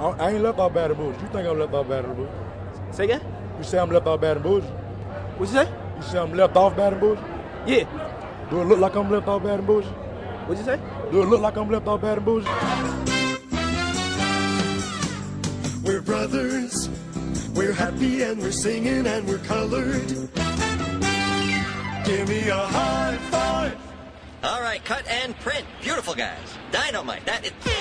I, I ain't left off Baton Rouge. You think I'm left off Baton Rouge? Say again? You say I'm left off Baton Rouge? What you say? You say I'm left off Baton Rouge? Yeah. Do it look like I'm left off Baton Rouge? What you say? Do it look like I'm left off Baton Rouge? We're brothers. We're happy and we're singing and we're colored. Give me a high five. All right, cut and print. Beautiful guys. Dynamite. That is.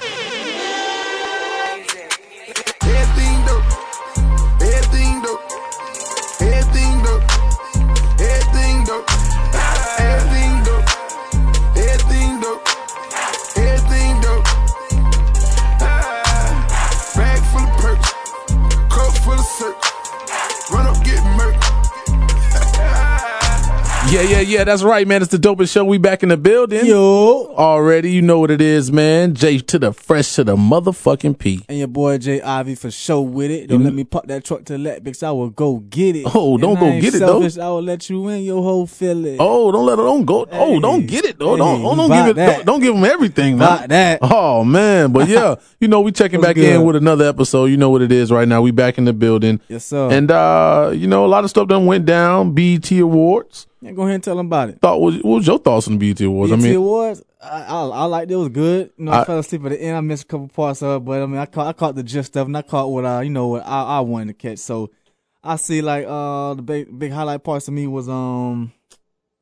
Yeah, yeah, yeah. That's right, man. It's the dopest show. We back in the building. Yo. Already, you know what it is, man. J to the fresh to the motherfucking P. And your boy Jay Ivy for show with it. Don't let me pop that truck to let because I will go get it. Oh, don't And go get it, though. selfish, I will let you in your whole feeling. Oh, don't let her. Don't go. oh, don't get it though. don't Hey, don't, you don't give it. Don't, don't give them everything. Bought that. Oh man, but yeah, you know we checking back good? in with another episode. You know what it is right now. We back in the building. Yes, sir. And uh, you know a lot of stuff done went down. BET Awards. Yeah, go ahead and tell them about it. Thought what, what was your thoughts on the BET Awards? BET I mean, Awards, I, I, I liked it. It was good. You know, I, I- fell asleep at the end. I missed a couple parts of it, but I mean, I caught, I caught the gist of it, and I caught what I, you know, what I, I wanted to catch. So I see like uh the big big highlight parts of me was um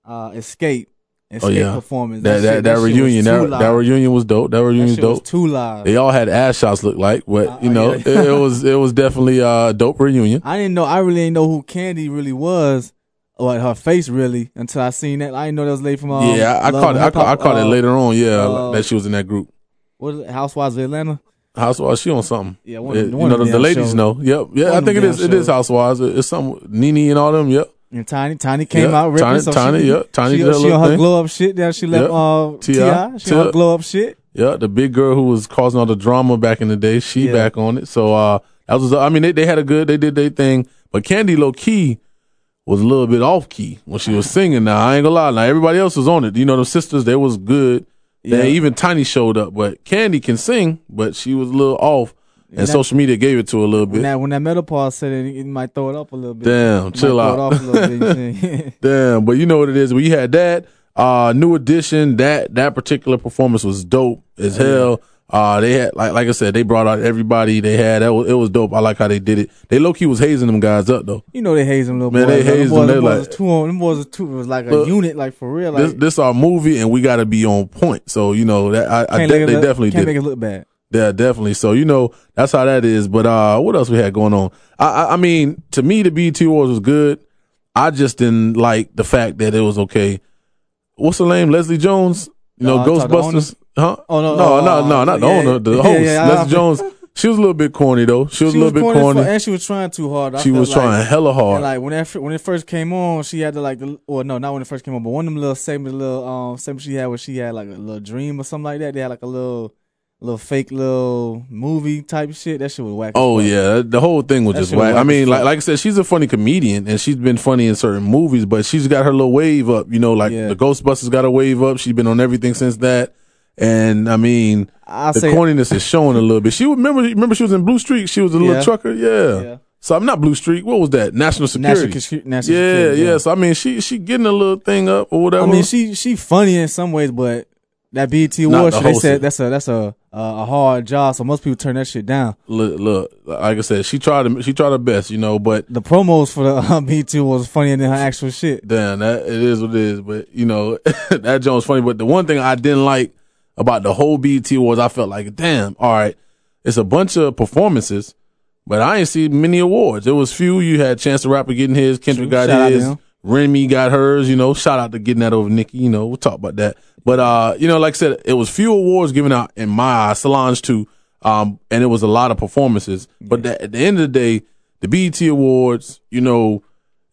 uh Xscape. Xscape oh yeah, performance. That that, that, shit was reunion. That, that reunion was dope. That That reunion was dope. too live. They all had ass shots look like, but Uh, you know, yeah. it, it was it was definitely uh, a dope reunion. I didn't know. I really didn't know who Kandi really was, or her face really, until I seen that. I didn't know that was lady from. Um, yeah, I, I caught it. I caught, I caught it uh, later on. Yeah, uh, that she was in that group. What is it, Housewives of Atlanta? Housewives, she on something. Yeah, one Yeah, of- you know the, the ladies shows. know. Yep, yeah, One I think it is. It is. Housewives. It's some Nene and all them. Yep. And Tiny, Tiny came Yeah, out ripping. Tiny- so Tiny, she, yeah, Tiny she, did she on her glow up shit. Then she left Yep. uh, T.I. Ti. She on glow up shit. Yeah, the big girl who was causing all the drama back in the day, she Yeah. back on it. So uh that was I mean they, they had a good they did their thing. But Kandi low key was a little bit off key when she was singing now. I ain't gonna lie. Now everybody else was on it. You know, the sisters, they was good. Yeah. Then even Tiny showed up, but Kandi can sing, but she was a little off. And, that- social media gave it to her a little bit. that when that metal part said it, it might throw it up a little bit. Damn, chill out. It off a little bit, you see. Damn, but you know what it is. We had that uh New Edition. That that particular performance was dope as hell. Uh, they had like like I said, they brought out everybody they had. That was, it was dope. I like how they did it. They low key was hazing them guys up though. you know they haze them little Man, boys. they haze boys, them. Boys like- was two on. Them boys was two. It was like a Look, unit, like for real. Like This this our movie, and we got to be on point. So you know that I, I de- they look- definitely can't did. make it. look bad. Yeah, definitely. So you know that's how that is. But uh, what else we had going on? I, I, I mean, to me, the BET Awards was good. I just didn't like the fact that it was okay. What's her name? Leslie Jones. You know, Uh, Ghostbusters. Huh? Oh, no, no, no, no, not the owner. The host, Leslie Jones. She was a little bit corny though. She was She a little bit corny fuck, and she was trying too hard. I she was like- trying hella hard. Like when that when it first came on, she had to like the or no, not when it first came on, but one of them little segments, little um segments she had where she had like a little dream or something like that. They had like a little little fake little movie type shit. That shit was whack. Oh yeah, the whole thing was That just was whack. whack I mean, like like I said, she's a funny comedian and she's been funny in certain movies, but she's got her little wave up. You know, like Yeah. the Ghostbusters got a wave up. She's been on everything since that. And I mean, I the corniness is showing a little bit. She remember remember she was in Blue Streak. She was a little Yeah. trucker. Yeah. Yeah. So I'm not Blue Streak. What was that? National Security. National, national yeah, security, yeah, So I mean, she she getting a little thing up or whatever. I mean, she she funny in some ways, but that BET award the they said that's a that's a a, a hard job. So most people turn that shit down. look, look, like I said, she tried to, she tried her best, you know, but The promos for the uh, BET was funnier than her actual shit. Damn, that it is what it is. But you know, that joke was funny. But the one thing I didn't like about the whole BET Awards, I felt like, damn, all right, it's a bunch of performances, but I ain't see many awards. There was few. You had Chance the Rapper getting his, Kendrick got Shout his. Remy got hers. You know, shout out to getting that over Nicki. You know, we'll talk about that. But uh, you know, like I said, it was few awards given out in my eyes. Solange too. Um, and it was a lot of performances. But that, at the end of the day, the BET Awards, you know,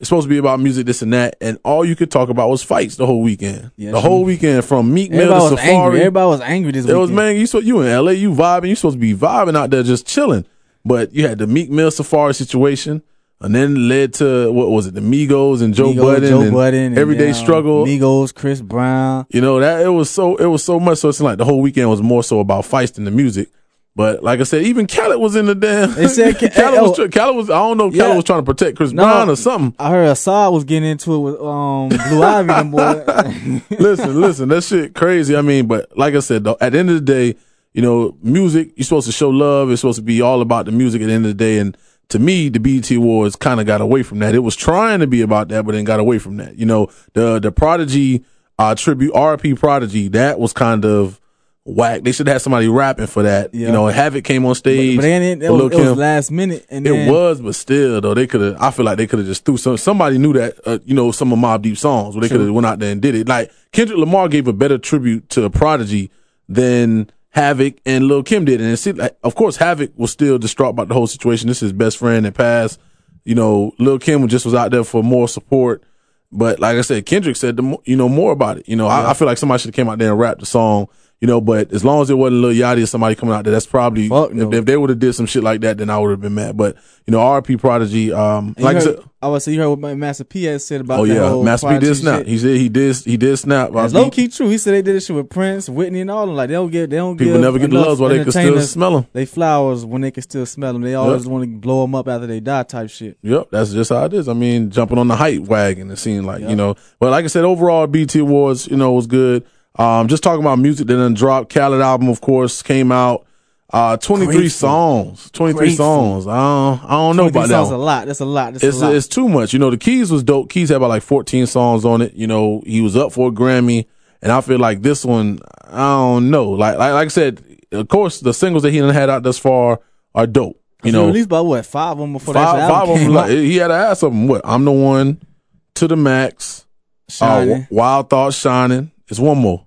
it's supposed to be about music, this and that, and all you could talk about was fights the whole weekend. Yeah, the whole weekend from Meek Mill Everybody to was Safaree. angry. Everybody was angry this it weekend. was man, you so you in LA, you vibing, you supposed to be vibing out there just chilling. But you had the Meek Mill Safaree situation, and then led to what was it, the Migos and Joe Migos, Budden, Joe and Budden, and, Everyday um, Struggle. Migos, Chris Brown. You know that it was so it was so much so it's like the whole weekend was more so about fights than the music. But like I said, even Khaled was in the damn. They said Khaled, was, oh. Khaled was. I don't know. if Khaled Yeah. was trying to protect Chris No. Brown or something. I heard Asahd was getting into it with um Blue Ivy and boy. listen, listen, that shit crazy. I mean, but like I said, though, at the end of the day, you know, music, you're supposed to show love. It's supposed to be all about the music at the end of the day. And to me, the BET Awards kind of got away from that. It was trying to be about that, but then got away from that. You know, the, the Prodigy, uh, tribute, RP Prodigy, that was kind of whack. They should have had somebody rapping for that. You know, Havoc came on stage. but ain't, it, with was, it was Kim. last minute, and It then, was, but still though, they could have. I feel like they could have just threw some. Somebody knew that, uh, you know, some of Mobb Deep songs where they could have went out there and did it. Like Kendrick Lamar gave a better tribute to Prodigy than Havoc and Lil Kim did, and it seemed like, of course, Havoc was still distraught about the whole situation. This is his best friend that passed. You know, Lil Kim just was out there for more support. But like I said, Kendrick said the you know more about it. You know, I, I feel like somebody should have came out there and rapped the song. You know, but as long as it wasn't Lil Yachty or somebody coming out there, that's probably Fuck if, no. if they would have did some shit like that, then I would have been mad. But you know, RP Prodigy, um, like I said, I was say you heard what Master P had said about oh yeah, Master P Prodigy did snap. shit. He said he did he did snap. It's low key true. He said they did this shit with Prince, Whitney, and all them. Like they don't get, they don't People never get the loves while they can still smell 'em. They flowers when they can still smell them. They always want to blow them up after they die, type shit. Yep, that's just how it is. I mean, jumping on the hype wagon, it seemed like, you know. But like I said, overall, BT Awards, you know, was good. Um, just talking about music that done dropped. Khaled album, of course, came out. Uh, 23 Grateful. songs. 23 Grateful. songs. I don't, I don't know about that. one. a lot. That's a lot. That's It's a lot. it's too much. You know, the Keys was dope. Keys had about like 14 songs on it. You know, he was up for a Grammy, and I feel like this one, I don't know. Like like, like I said, of course, the singles that he done had out thus far are dope. You know, released by what five of them before five, that five album of them. came Like, out. he had to ask something. What? I'm the one to the max. Uh, Wild Thoughts shining. It's one more.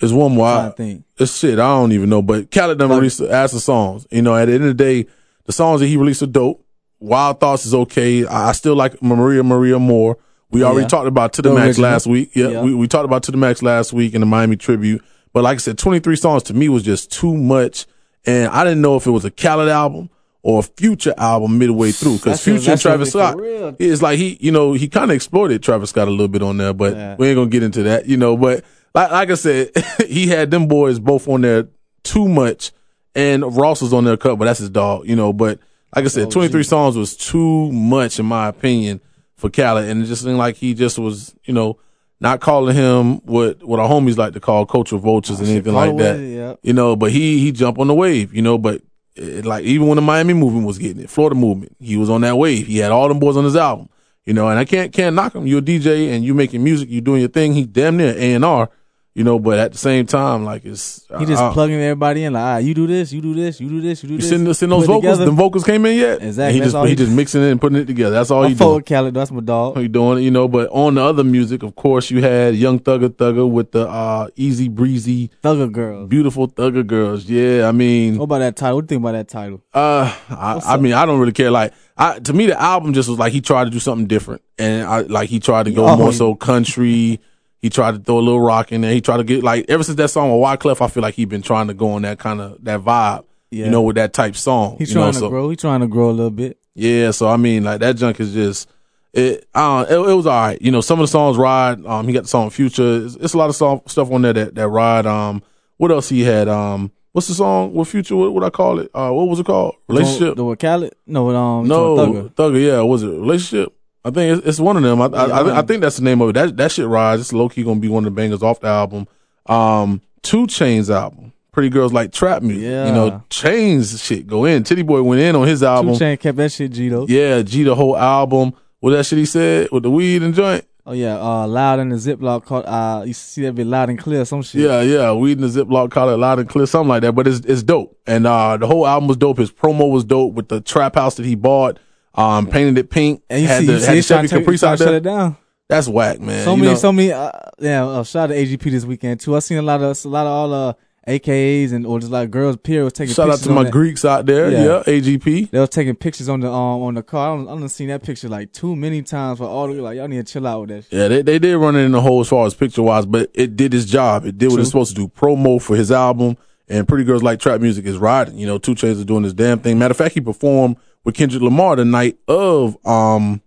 It's one more. I I, think. it's shit. I don't even know. But Khaled done Like- released asked the songs. You know, at the end of the day, the songs that he released are dope. Wild Thoughts is okay. I, I still like Maria Maria more. We already Yeah. talked about To the, The Max original. last week. Yeah, Yeah. We, we talked about To the Max last week in the Miami tribute. But like I said, 23 songs to me was just too much. And I didn't know if it was a Khaled album or a Future album midway through. Cause Future and Travis Scott, it's like he, you know, he kind of exploited Travis Scott a little bit on there, but Yeah. we ain't gonna get into that, you know. But like, like I said, he had them boys both on there too much, and Ross was on their cut, but that's his dog, you know. But like I said, Oh, 23 gee. songs was too much in my opinion for Khaled, and it just seemed like he just was, you know, not calling him what what our homies like to call cultural vultures and anything like that, yeah. you know. But he he jumped on the wave, you know. But it, like even when the Miami movement was getting it, Florida movement, he was on that wave. He had all them boys on his album, you know. And I can't can't knock him. You're a DJ and you're making music, you're doing your thing. He damn near A and R, you know. But at the same time, like it's He just uh, plugging everybody in like, ah, you do this, you do this, you do this, you do you this. send, send those vocals. Them vocals came in yet? Exactly, he just he he- just mixing it and putting it together. That's all I'm he fuck Khaled. That's my dog. You doing? it, You know, but on the other music, of course, you had Young Thugger Thugger with the uh, easy breezy, Thugger girls. beautiful Thugger girls. Yeah, I mean, What about that title? What do you think about that title? uh, I, I mean, I don't really care. Like, I to me, the album just was like he tried to do something different, and I like he tried to go Oh, more so country. He tried to throw a little rock in there. He tried to get like ever since that song with Wyclef, I feel like he been trying to go on that kind of that vibe. Yeah. You know, with that type song. He's you know, trying to so- grow. He's trying to grow a little bit. yeah, so I mean, like that junk is just it. Don't, it, it was all right. You know, some of the songs ride. Um, he got the song Future. It's, it's a lot of song, stuff on there that that ride. Um, what else he had? Um, what's the song with Future? What would I call it? Uh, what was it called? Relationship? The, the Khaled? No, um, no, Thugger. Thugger. Yeah, was it relationship? I think it's, it's one of them. I, I, Yeah, I, I um, think that's the name of it. That that shit rides. It's low key gonna be one of the bangers off the album. Um, Two Chainz album. Pretty girls like trap music. Yeah. You know, Chainz shit go in. Titty Boy went in on his album. Two Chain kept that shit G though. Yeah, G the whole album. What that shit he said with the weed and joint? Oh yeah, uh, loud in the Ziploc called. Uh, you see that bit loud and clear. Some shit. Yeah, yeah, weed in the Ziploc, call it loud and clear, something like that. But it's it's dope, and uh, the whole album was dope. His promo was dope with the trap house that he bought. Um, painted it pink. And you had see, the, you see, had the trying Chevy to, take- Caprice out to shut it down. That's whack, man. So You many, know- so many. Uh, yeah, uh, shout out to AGP this weekend too. I seen a lot of a lot of all uh AKAs and or just like girls. Peer was taking Shout out to my that. Greeks out there. Yeah. Yeah, AGP. They was taking pictures on the um on the car. I don't, I don't seen that picture like too many times. For all the like y'all need to chill out with that. Shit. Yeah, they they did run it in the hole as far as picture wise, but it did its job. It did what True. it's supposed to do. Promo for his album, and Pretty Girls Like Trap Music is riding. You know, Two Chainz is doing his damn thing. Matter of fact, he performed with Kendrick Lamar the night of um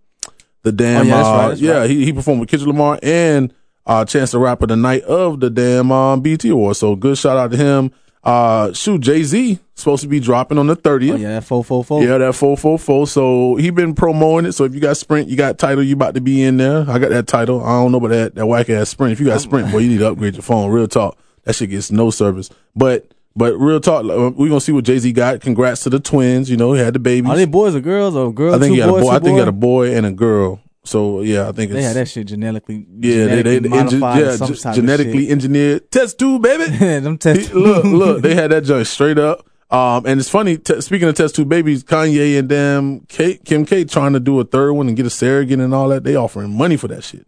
the damn Oh, yeah, uh, right, yeah right. he he performed with Kendrick Lamar and uh Chance the Rapper the night of the damn um BT Award. So good shout out to him. Uh, shoot, Jay Z supposed to be dropping on the 30th. Oh, yeah, that four four four. Yeah, that four four four. So he been promoting it. So if you got Sprint, you got Tidal, you about to be in there. I got that Tidal. I don't know about that that whack ass Sprint. If you got Sprint, boy, you need to upgrade your phone. Real talk, that shit gets no service. But but real talk, we gonna see what Jay Z got. Congrats to the twins. You know, he had the babies. Are they boys or girls or girls? I think two he got a boy. I think he got a boy and a girl. So yeah, I think it's They had that shit genetically. yeah, they, they, genetically engi- modified or yeah, some ge- type of genetically engineered test tube, baby. Them test. He- look, look, they had that joint straight up. Um, and it's funny. T- speaking of test tube babies, Kanye and them, Kate, Kim K, trying to do a third one and get a surrogate and all that. They offering money for that shit.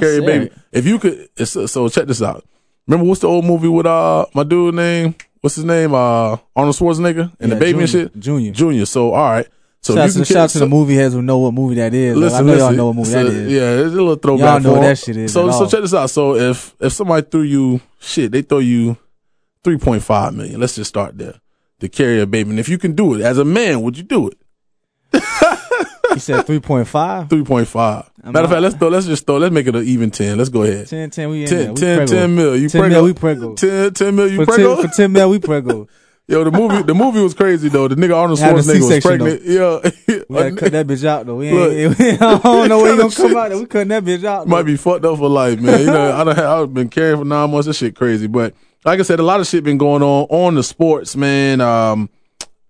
Carry baby. If you could, so check this out. Remember what's the old movie with uh my dude name? What's his name? Uh, Arnold Schwarzenegger and Yeah, the baby and Junior. shit. Junior. Junior. So all right. So Shout you to, the, can shout out to so- the movie heads who know what movie that is. Listen, I know listen. y'all know what movie So, that is. Yeah, it's a little throwback. Y'all know what that shit is So, so all. check this out. So if if somebody threw you shit, they throw you three point five million. Let's just start there to carry a baby. And if you can do it as a man, would you do it? He said three point five. Three point five. Matter of fact, let's throw. Let's just throw. Let's make it an even ten. Let's go ahead. 10, 10, we in 10, there. We 10, prego. 10 mil. You 10 prego? mil, we prego. 10, 10 mil. You For prego? 10, for 10 mil, we prego. Yo, the movie. The movie was crazy though. The nigga Arnold Schwarzenegger was pregnant. Yeah, We gotta cut that bitch out though. We Look. ain't, I don't know where he gonna Shit. come out. Though. We cutting that bitch out. might be fucked up for life, man. You know, I don't have, I've been carrying for nine months. This shit crazy. But like I said, a lot of shit been going on on the sports, man. Um,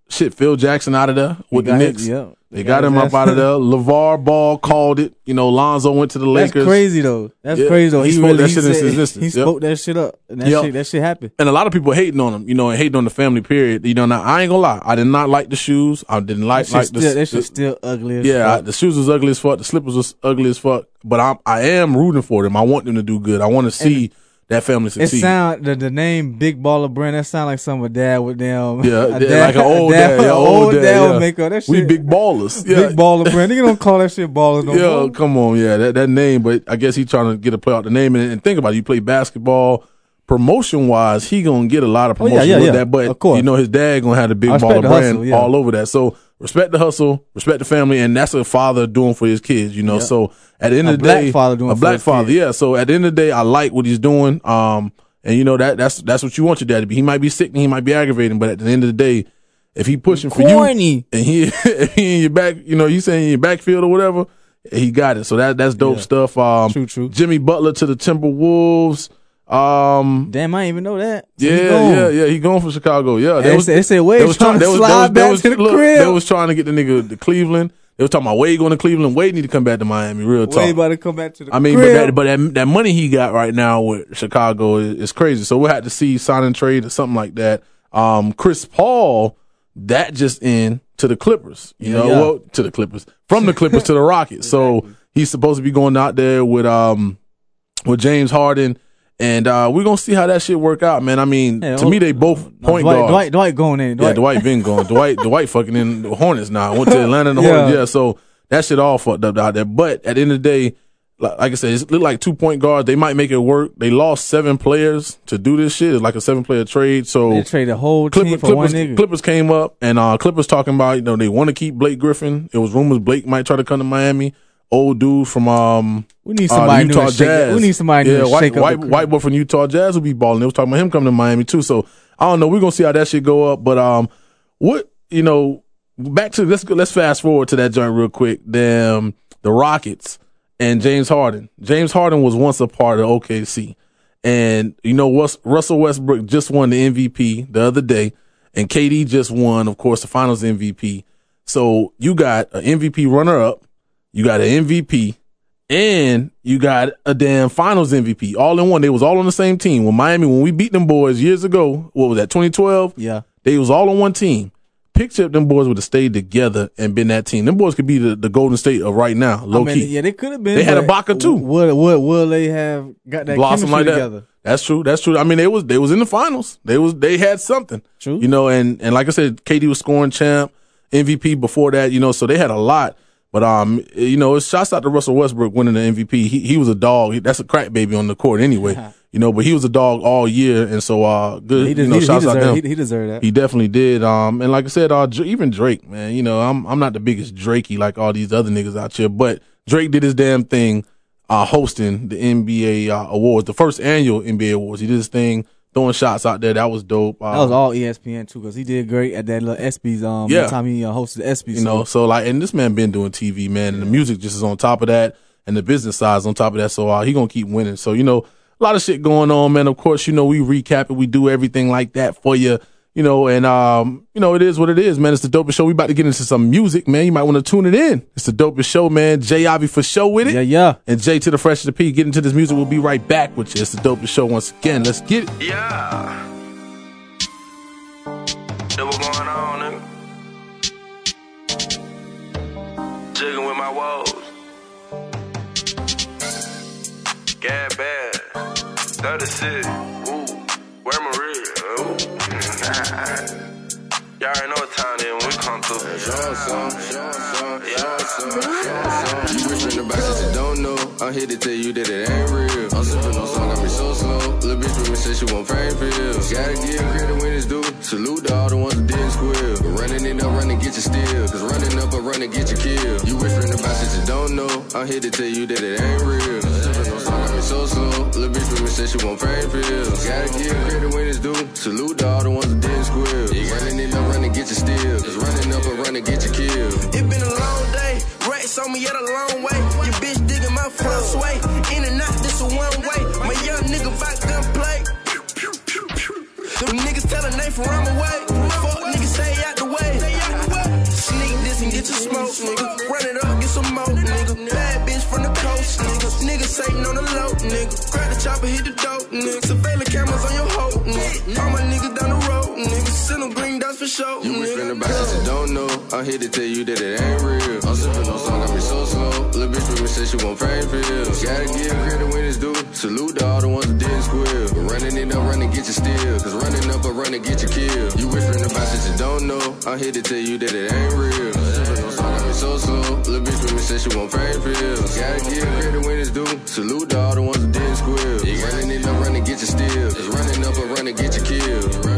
shit, Phil Jackson out of there with the Knicks. yeah. They got his him up out of there. LaVar Ball called it. You know, Lonzo went to the Lakers. That's crazy though. That's Yeah, crazy though. he He, spoke really that he shit into existence. He Yep. spoke that shit up, and that Yep. shit that shit happened. And a lot of people hating on him, you know, and hating on the family period. You know, now I ain't gonna lie. I did not like the shoes. I didn't like like shit the, still, that shit still ugly. As yeah, I, the shoes was ugly as fuck. The slippers was ugly as fuck. But I'm I am rooting for them. I want them to do good. I want to see that family succeed. It sound the, the name Big Baller Brand. That sound like some of dad with them. Yeah, a yeah, like an old dad, yeah, old old dad, dad yeah. would make up that shit. we big ballers. Yeah. Big Baller Brand. Nigga don't call that shit ballers no Yo, more. come on, yeah, that that name. But I guess he trying to get a play out the name. And, and think about it, you play basketball. Promotion wise, he gonna get a lot of Oh, yeah, promotion yeah, with yeah. that. But Of course. you know his dad gonna have the big I baller brand hustle, yeah. all over that. So respect the hustle, respect the family, and that's a father doing for his kids. You know, so at the end A of the black day, father doing a for black his father, kids. yeah. So at the end of the day, I like what he's doing. Um, and you know that that's that's what you want your dad to be. He might be sick and he might be aggravating, but at the end of the day, if he pushing for you, and he, if he in your back, you know, you saying in your backfield or whatever, he got it. So that that's dope Yeah. stuff. Um, True, true. Jimmy Butler to the Timberwolves. Um, Damn, I didn't even know that. So yeah, yeah, yeah. He going for Chicago. Yeah, They, they say Wade they was trying to slide was- back was- to the look, crib. They was trying to get the nigga to Cleveland. They was talking about Wade going to Cleveland. Wade need to come back to Miami. Real talk. Wade about to come back to the I mean, crib. but that, but that that money he got right now with Chicago is, is crazy. So we'll have to see sign and trade or something like that. Um, Chris Paul, that just in to the Clippers. You Yeah, know, yeah. well, to the Clippers from the Clippers to the Rockets. So he's supposed to be going out there with um with James Harden. And uh, we're gonna see how that shit work out, man. I mean, Yeah, to me, they both point Dwight, guards. Dwight, Dwight going in. Yeah, Dwight. Dwight been going. Dwight, Dwight fucking in the Hornets now. Went to Atlanta and the Yeah. Hornets. Yeah, so that shit all fucked up out there. But at the end of the day, like, like I said, it looked like two point guards. They might make it work. They lost seven players to do this shit. It's like a seven player trade. So They trade the whole team Clippers, one Clippers, nigga. Clippers came up and uh, Clippers talking about you know they want to keep Blake Griffin. It was rumors Blake might try to come to Miami. Old dude from um We need uh, somebody new Utah Jazz. We need somebody new yeah, to white, white, white boy from Utah Jazz will be balling. They was talking about him coming to Miami too. So I don't know. We're gonna see how that shit go up. But um, what you know, back to let's let's fast forward to that joint real quick. Them the Rockets and James Harden. James Harden was once a part of OKC, and you know what? Russell Westbrook just won the MVP the other day, and KD just won, of course, the Finals MVP. So you got an MVP runner up, you got an MVP, and you got a damn Finals MVP all in one. They was all on the same team. When Miami, when we beat them boys years ago, what was that? 2012. Yeah. They was all on one team. Picture if them boys would have stayed together and been that team. Them boys could be the, the Golden State of right now, low I mean, key. yeah, they could have been. They had a Ibaka, too. Would would would they have got that blossom chemistry like that. together? That's true. That's true. I mean, they was they was in the finals. They was they had something. True. You know, and and like I said, KD was scoring champ, MVP before that. You know, so they had a lot. But um, you know, it's shouts out to Russell Westbrook winning the MVP. He he was a dog. He, that's a crack baby on the court anyway. you know, but he was a dog all year, and so uh, good. He, you know, he, he, shouts out to deserved, him. he, he deserved that. He definitely did. Um, and like I said, uh, even Drake, man, you know, I'm I'm not the biggest Drakey like all these other niggas out here, but Drake did his damn thing, uh, hosting the NBA uh, awards, the first annual NBA awards. He did his thing, throwing shots out there. That was dope. That was all E ESPN too, because he did great at that little ESPYS. Um, Yeah. the time he uh, hosted the ESPYS. you know, so, so like, and this man been doing TV, man, and the music just is on top of that, and the business side is on top of that. So uh, he gonna keep winning. So you know, a lot of shit going on, man. Of course, you know we recap it, we do everything like that for you. You know, and um, you know, it is what it is, man. It's the dopest show. We about to get into some music, man. You might want to tune it in. It's the dopest show, man. Jay Ivy for show with it. yeah, yeah. And Jay to the fresh of the P, get into this music. We'll be right back with you. It's the dopest show once again. Let's get it. Yeah. That what going on, nigga? Jigging with my woes. Gab bad. 36. Y'all already know what time it is when we come through. You whispering about shit you don't know. I'm here to tell you that it ain't real. I'm sipping on song, got me so slow. Little bitch with me said she want fame pills. Gotta give credit when it's due. Salute to all the ones that didn't squeal. But running it up, running get you still. Cause running up or running get you killed. You whispering about shit you don't know. I'm here to tell you that it ain't real. I'm sipping on song, got me so slow. Little bitch with me said she want fame pills. Gotta give credit when it's due. Salute to all the ones that didn't squeal. Running it up, running get you still. Cause running up or running get you killed. It been a long day. Racks on me yet a long way. Your bitch digging my front sway. In and out, this a one way. My young nigga back gunplay. Them niggas telling they from run away. Fuck niggas stay out the way. Sneak this and get your smoke, nigga. Chopper, hit the dope, nigga. Surveillance cameras on your hoe, nigga. All my niggas down the road, nigga. Send them green dots for show, You nigga. about shit you don't know. I'm here to tell you that it ain't real. I'm sipping on song, got me so slow. Little bitch with me said she want fame pills. Gotta give credit when it's due. Salute to all the ones that didn't squeal. Running it up, running get you still. Cause running up or running get you killed. You whispering about shit you don't know. I'm here to tell you that it ain't real. Sipping on song, got me so slow. Little bitch with me said she want fame pills. Gotta give credit when it's due. Salute to all the ones that didn't squeal. Running it up, running get you still. Cause running up or running get you killed.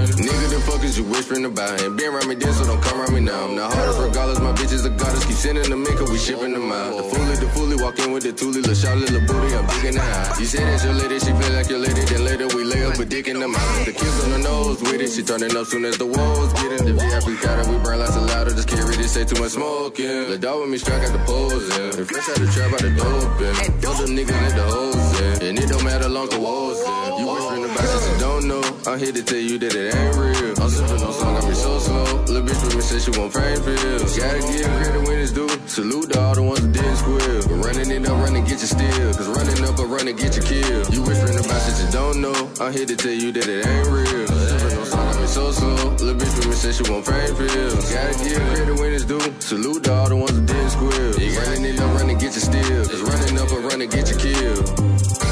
The fuck is you whispering about? Ain't been around me then, so don't come around me now. I'm the hardest regardless, my bitches are goddess. Keep sending them in, cause we shipping them out. The foolie, the foolie, walk in with the toolie, little shot, little booty, I'm the eye. You say that's your lady, she feel like your lady, then later we lay up a dick in the mouth. The kiss on the nose with it, she turning up soon as the walls get in. The VIP got it, we burn lots of louder, just can't really say too much smoking. The dog with me strike out the yeah. And fresh out the trap, out the dope, and those them niggas let the hoes in. And it don't matter long the walls in. You whispering about know. I'm here to tell you that it ain't real. I'm sipping on song, got me so slow. Little bitch with me said she want fame pills. Gotta give credit when it's due. Salute to all the ones that didn't squeal. But running it up, running get you still. Cause running up or running get you killed. You whispering about shit you don't know. I'm here to tell you that it ain't real. I'm sipping on song, got me so slow. Little bitch with me said she want fame pills. Gotta give credit when it's due. Salute to all the ones that didn't squeal. Running it up, running get you still. Cause running up or running get you killed.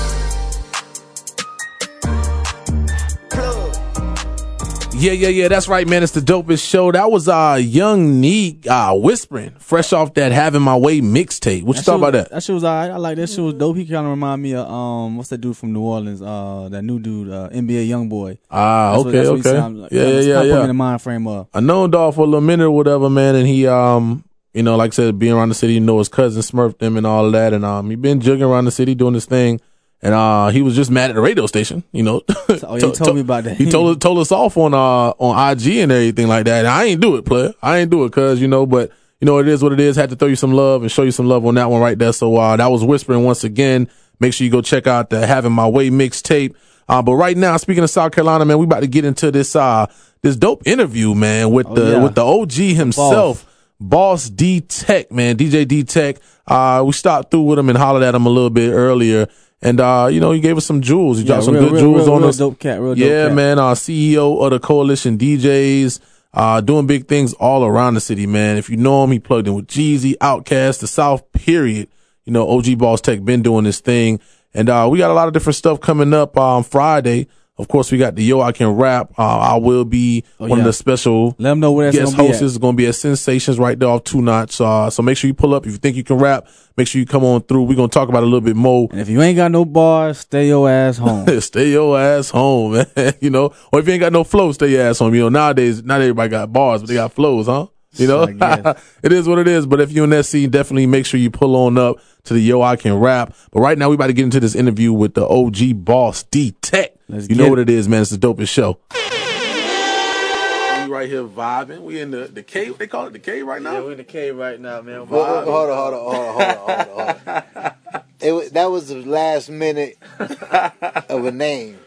Yeah, yeah, yeah. That's right, man. It's the dopest show. That was uh young Neek uh whispering, fresh off that having my way mixtape. What you thought about that? That shit was alright. I like that shit was dope. He kind of remind me of um, what's that dude from New Orleans? Uh, that new dude, uh, NBA YoungBoy. Ah, That's okay, what okay. like. Yeah, Kinda- yeah, kinda yeah, Put me in yeah. the mind frame of. I known dog for a little minute or whatever, man, and he um you know, like I said, being around the city, you know his cousin smurfed him and all that, and um he been jugging around the city doing his thing. And uh he was just mad at the radio station, you know. Oh, he told me about that. He told told us off on uh on IG and everything like that. And I ain't do it, player. I ain't do it, cause you know, but you know it is what it is. Had to throw you some love and show you some love on that one right there. So uh that was whispering once again. Make sure you go check out the Having My Way mixtape. Uh, but right now, speaking of South Carolina, man, we about to get into this uh this dope interview, man, with Oh, the yeah. with the OG himself. Boss D Tec, man, DJ D Tec. Uh, we stopped through with him and hollered at him a little bit earlier. And, uh, you know, he gave us some jewels. He Yeah, dropped some real- good real- jewels real- on us. dope cat, real dope yeah, cat. man. Uh, CEO of the Coalition DJs, uh, doing big things all around the city, man. If you know him, he plugged in with Jeezy, Outkast, the South, period. You know, OG Boss Tec been doing this thing. And, uh, we got a lot of different stuff coming up on Friday. Of course, we got the Yo I Can Rap. Uh, I will be one of Oh, the special Let 'em know where guest hosts is going to be at Sensations right there off two notch. Uh, so make sure you pull up. If you think you can rap, make sure you come on through. We're going to talk about a little bit more. And if you ain't got no bars, stay your ass home. stay your ass home, man. you know, or if you ain't got no flow, stay your ass home. You know, nowadays, not everybody got bars, but they got flows, huh? You know, it is what it is. But if you're in that scene, definitely make sure you pull on up to the Yo I Can Rap. But right now, we about to get into this interview with the OG boss, D Tec. You know get what it. it is, man. It's the dopest show. We right here vibing. We in the the cave. They call it the cave right now. we're in the cave right now, man. Hold on, hold on, hold on, hold on, hold on, hold on. It was, that was the last minute of a name.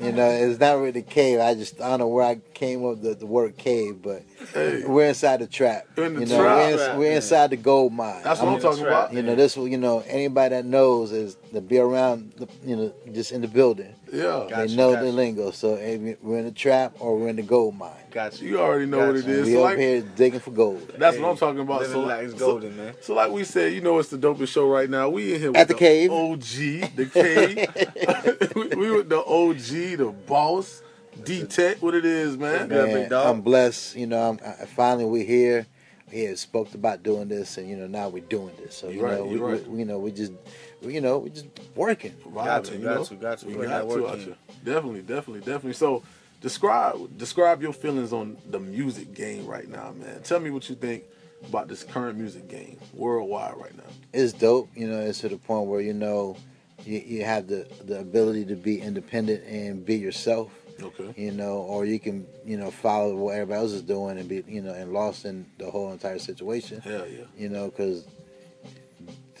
You know, it's not really the cave. I just I don't know where I came up with the, the word cave, but we're inside the trap. In the you know, trap. we're, in- we're inside the gold mine. That's what I'm talking about. You know, this will you know anybody that knows is to be around. The, you know, just in the building. Yeah, they know the lingo. So we're in the trap or we're in the gold mine. Got you already know what it is. We So up like, here digging for gold. That's what I'm talking about. So like like, it's so- golden, man. So like we said, you know, it's the dopest show right now. We in here At with the cave. OG, the cave. we, we with the OG, the boss, D Tec. What it is, man? Man, I'm blessed. You know, I'm, I, finally we're here. We had spoke about doing this, and you know now we're doing this. So you You're right, know, we, you're right. we, you know, we just, we, you know, we just working. Vibing, to, you got know? to, got to. We Putting got that work to out Definitely, definitely, definitely. So describe describe your feelings on the music game right now, man. Tell me what you think about this current music game worldwide right now. It's dope. You know, it's to the point where you know, you, you have the the ability to be independent and be yourself. Okay. You know, or you can, you know, follow what everybody else is doing and be, you know, and lost in the whole entire situation. Hell yeah. You know, because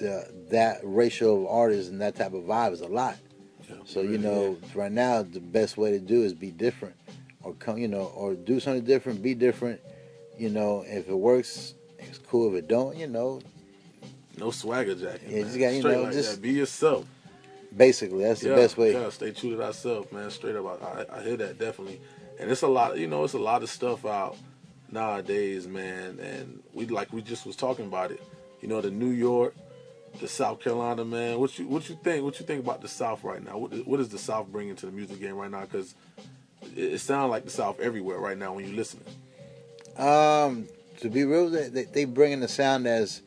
the that ratio of artists and that type of vibe is a lot. So you know, right now the best way to do is be different, or come, you know, or do something different, be different. You know, if it works, it's cool. If it don't, you know, No swagger jacket. Yeah, man. just got- you Straight know, like just- that. be yourself. basically that's the yeah, best way. Yeah, stay true to thyself, man. Straight up, I, I hear that definitely. And it's a lot, you know, it's a lot of stuff out nowadays, man. And we like we just was talking about it. You know, the New York, the South Carolina, man. What you what you think? What you think about the South right now? What what is the South bringing to the music game right now? Because it, it sounds like the South everywhere right now when you listening. Um, to be real, they, they, bringing the sound as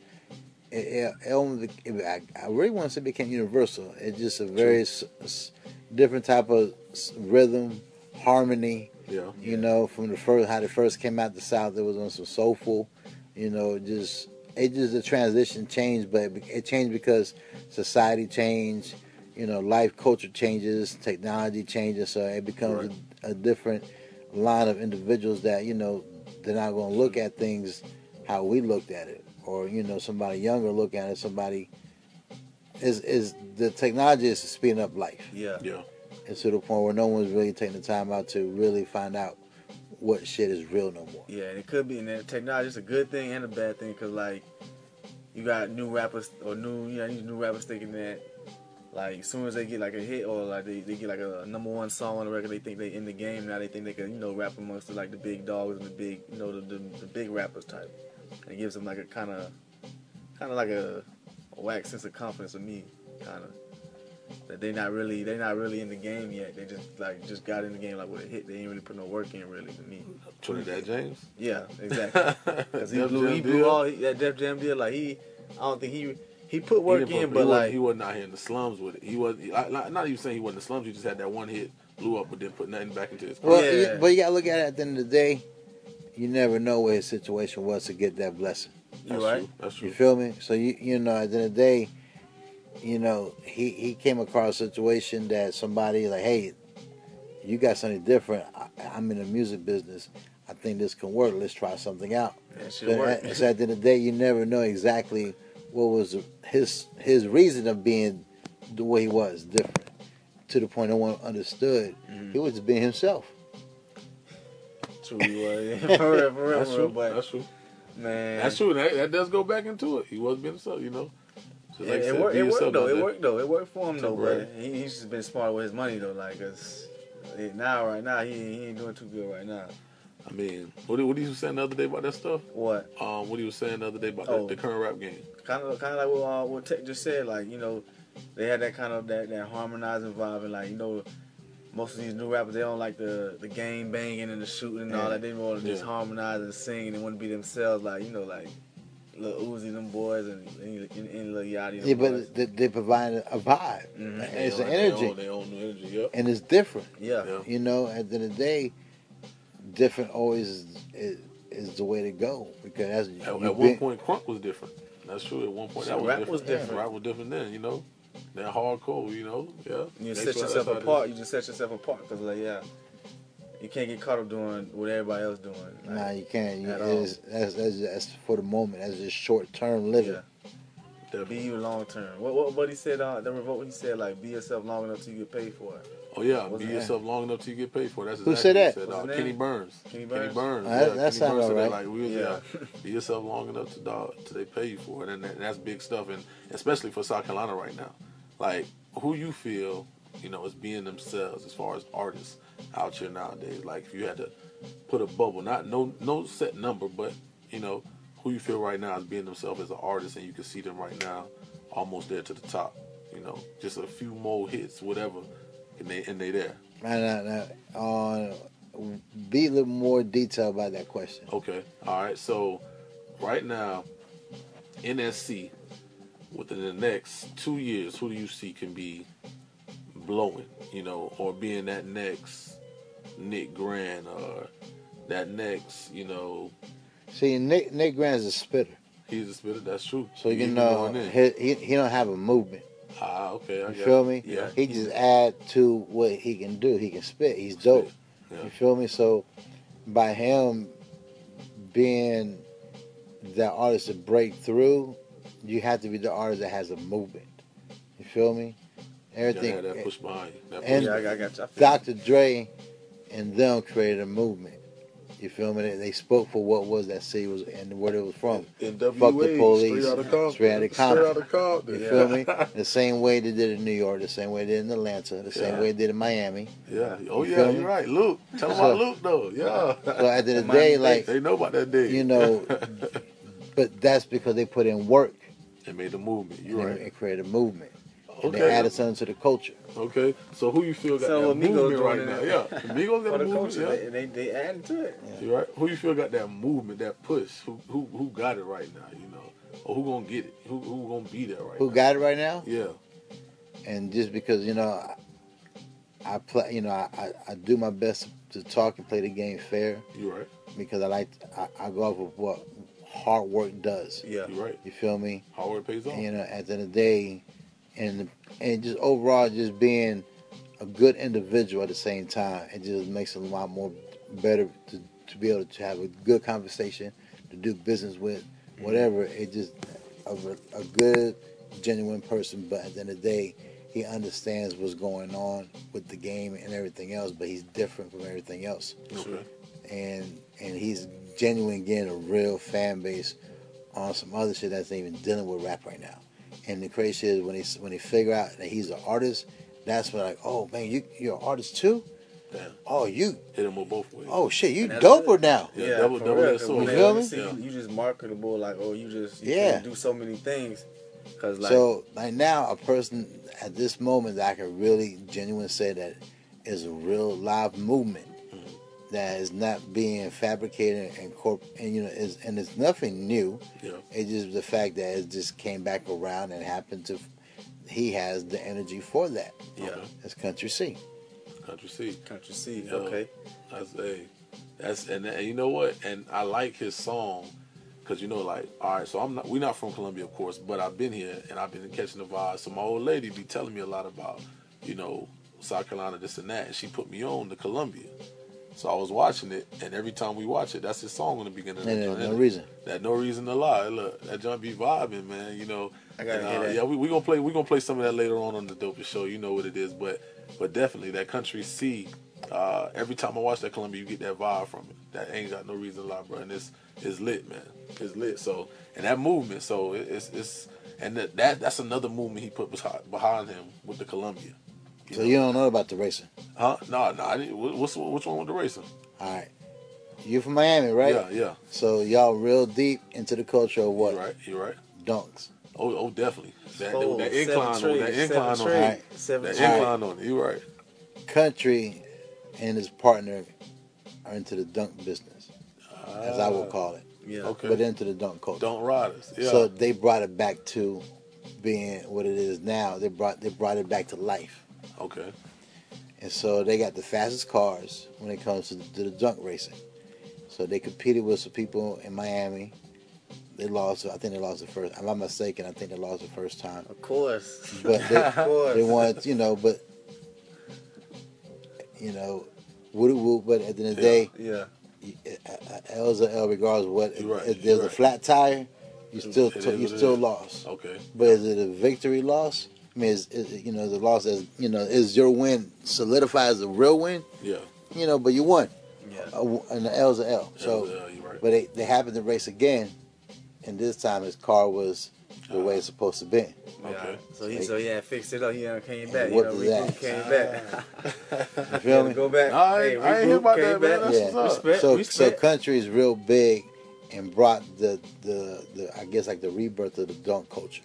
it, it, it only, I, I really want to say it became universal. It's just a very s, s- different type of s- rhythm, harmony. Yeah. You know, from the first how they first came out the South, it was on some soulful. You know, just it just the transition changed, but it, it changed because society changed. You know, life culture changes, technology changes, so it becomes a, a different line of individuals that you know they're not going to look at things how we looked at it, or you know somebody younger look at it. Somebody is is the technology is speeding up life. Yeah. Yeah. It's to the point where no one's really taking the time out to really find out what shit is real no more. Yeah, and it could be, and then technology is a good thing and a bad thing because like you got new rappers or new, you know, new rappers thinking that like as soon as they get like a hit or like they, they get like a, number one song on the record, they think they in the game now. They think they can you know rap amongst the, like the big dogs and the big you know the, the, the big rappers type. And it gives them like a kind of kind of like a, a whack sense of confidence with me, kind of. That they not really they not really in the game yet. They just like just got in the game like with a hit. They ain't really put no work in really to me. Trinidad James. Yeah, exactly. Because he Def blew, Jam he blew deal? all he- that Def Jam deal. Like he, I don't think he he put work didn't put- in, he but wasn't- like he wasn't out here in the slums with it. He was I- not not even saying he wasn't in the slums. He just had that one hit, blew up, but didn't put nothing back into his. Well, career. you- but you gotta look at it at the end of the day. You never know what his situation was to get that blessing. You right. True. That's true. You feel me? So you you know at the end of the day, you know he he came across a situation that somebody like, hey, you got something different. I, I'm in the music business. I think this can work. Let's try something out. That So work. at, so at the end of the day, you never know exactly what was his his reason of being the way he was different. To the point no one understood. Mm-hmm. He was just being himself. True, you were. Yeah, for real, for real, That's true. But That's true. man, That's true. That, that does go back into it. He was being himself, you know. Just It, like I it, worked, it worked though. It worked though. It worked for him though. But he, he's just been smart with his money though. Like, cause it, now right now he, he ain't doing too good right now. I mean, what what he was saying the other day about that stuff? What? Um, what he was saying the other day about Oh. the, the current rap game. kind of kind of like what uh, what Tec just said. Like you know, they had that kind of that, that harmonizing vibe, and like you know, most of these new rappers they don't like the the game banging and the shooting and all that. They want to just Yeah. harmonize and sing and they want to be themselves. Like you know, like Lil Uzi them boys and and, and, and Lil Yachty. Them Yeah, boys. but they, they provide a vibe. Mhm. It's They an own- they energy, own- They own the energy. Yep. and it's different. yeah. Yeah. You know, at the end of the day, different always is, is, is the way to go because that's At, you've at one been- point, crunk was different. That's true. At one point, So that was rap different. was different. Rap was different then. You know, that hardcore. You know, yeah. You set yourself that's how it is. apart. You just set yourself apart because, like, yeah, you can't get caught up doing what everybody else doing. Like, Nah, you can't. You, At all. it's, that's, that's that's for the moment. That's just short term living. yeah. Be you long term. What what what he said? Uh, the revolt. He said like, be yourself long enough till you get paid for it. Oh yeah, What's be his name? yourself long enough till you get paid for it. That's Who exactly said what that? he What's uh, Kenny? Burns. Kenny Kenny Burns? Burns. Oh, that- yeah, that Kenny sound Burns said. Like we was, Yeah. yeah. be yourself long enough to dog till they pay you for it, and, that, and that's big stuff. And especially for South Carolina right now, like who you feel, you know, is being themselves as far as artists out here nowadays. Like if you had to put a bubble, not no no set number, but you know who you feel right now is being themselves as an artist, and you can see them right now almost there to the top. You know, just a few more hits, whatever, and they and they there. Now, uh, be a little more detailed about that question. Okay. All right. So right now, NSC within the next two years, who do you see can be blowing? You know, or being that next Nick Grant or that next, you know, See, Nick Nick Grant's a spitter, he's a spitter. That's true. so you be know he, he he don't have a movement. Ah, okay. I You feel it. me? Yeah. He just add to what he can do. He can spit. He's dope. Yeah. You feel me? So by him being the artist to break through, you have to be the artist that has a movement. You feel me? Everything. have that push behind. That push And Yeah, I, got- I got you. I you. Dr. Dre and them created a movement. You feel me? They, they spoke for what was that city was and where it was from. NWA, Fuck the police. Straight out of Compton. Straight out of Straight Compton. out of Compton. You feel me? The same way they did in New York, the same way they did in Atlanta, the same Yeah. way they did in Miami. Yeah. Oh You yeah, you're right. Luke. Tell them So- about Luke though. Yeah. So at the end of the day, like they know about that day. you know, but that's because they put in work they made the movement. You're they, right. and created a movement. And Okay. they added something to the culture. Okay, so who you feel got So that Amigos movement right now? it. Yeah, the Migos got a the movement. culture, Yeah, they, they they added to it. you right. Who you feel got that movement, that push? Who who who got it right now? You know, or who gonna get it? Who who gonna be there right now? Who now? got it right now? Yeah, And just because you know, I, I play, you know, I, I, I do my best to talk and play the game fair you right. because I like I, I go off of what hard work does. Yeah. You right. You feel me? Hard work pays off. And, you know, at the end of the day, and and just overall, just being a good individual at the same time, it just makes it a lot more better to, to be able to have a good conversation, to do business with, mm-hmm. whatever. It just a, a good, genuine person. But at the end of the day, he understands what's going on with the game and everything else. But he's different from everything else Okay. and and he's genuine getting a real fan base on some other shit that's even dealing with rap right now. And the crazy is when they when they figure out that he's an artist, that's when like, oh man, you you're an artist too. Damn. Oh you, Hit them with both ways. oh shit, you And doper good. now. Yeah, double- double real, that 'cause sword. You they feel only me? see you, you just marketable, like, oh, you just you Yeah. do so many things. Cause like, so like now, a person at this moment that I can really genuinely say that is a real live movement that is not being fabricated and corp and you know is and it's nothing new. Yeah. It's just the fact that it just came back around and happened to. He has the energy for that. yeah, Okay. It's Country C. Country C. country C. Yeah. Okay, That's a that's and, and you know what? And I like his song because you know, like, all right, so I'm not we're not from Columbia, of course, but I've been here and I've been catching the vibe. So my old lady be telling me a lot about, you know, South Carolina, this and that, and she put me on to Columbia. So I was watching it, and every time we watch it, that's his song in the beginning. of And the joint, no reason. That no reason to lie. Look, that John be vibing, man. You know. I gotta And, hear uh, that. Yeah, we we gonna play we gonna play some of that later on on the dopest show. You know what it is, but but definitely that country C. Uh, every time I watch that Columbia, you get that vibe from it. That ain't got no reason to lie, bro. And it's it's lit, man. It's lit. So and that movement, so it, it's it's and that, that that's another movement he put behind, behind him with the Columbia. So you don't know about the racing. Huh? No, no. I didn't, what- what's which one with the racing? All right. You from Miami, right? Yeah, yeah. So y'all real deep into the culture of what? You're right. You're right. Dunks. Oh, oh, definitely. That, Oh, that, seven incline on trade, that seven incline on trade, it. seven That trade. incline on it. You're right. Country and his partner are into the dunk business, as I will ah. call it. yeah, Okay. But into the dunk culture. Don't ride us. Yeah. So they brought it back to being what it is now. They brought they brought it back to life. Okay. And so they got the fastest cars when it comes to the, to the dunk racing. So they competed with some people in Miami. They lost. I think they lost the first. I'm not mistaken. I think they lost the first time. Of course. But they, of course. they wanted, you know, but you know, woo woo. But at the end of the day, Yeah. L's a L regardless of what. You're right, If you're there's a flat tire, you still It is you what it still lost. Okay. But is it a victory loss? I mean, is, is you know the loss as you know is your win solidified as a real win? Yeah. You know, but you won. Yeah. Uh, and the L's a L. So, Yeah, you're right. but they they happened to race again, and this time his car was the way it's supposed to be. Okay. So he so he had fixed it up. He uh, came back. You What know, that? came back. You feel me? Go back. I hey, ain't- I ain't hear about came that, man. back. That's Yeah. what's up. Respect. So so respect. country is real big, and brought the the the I guess like the rebirth of the dunk culture.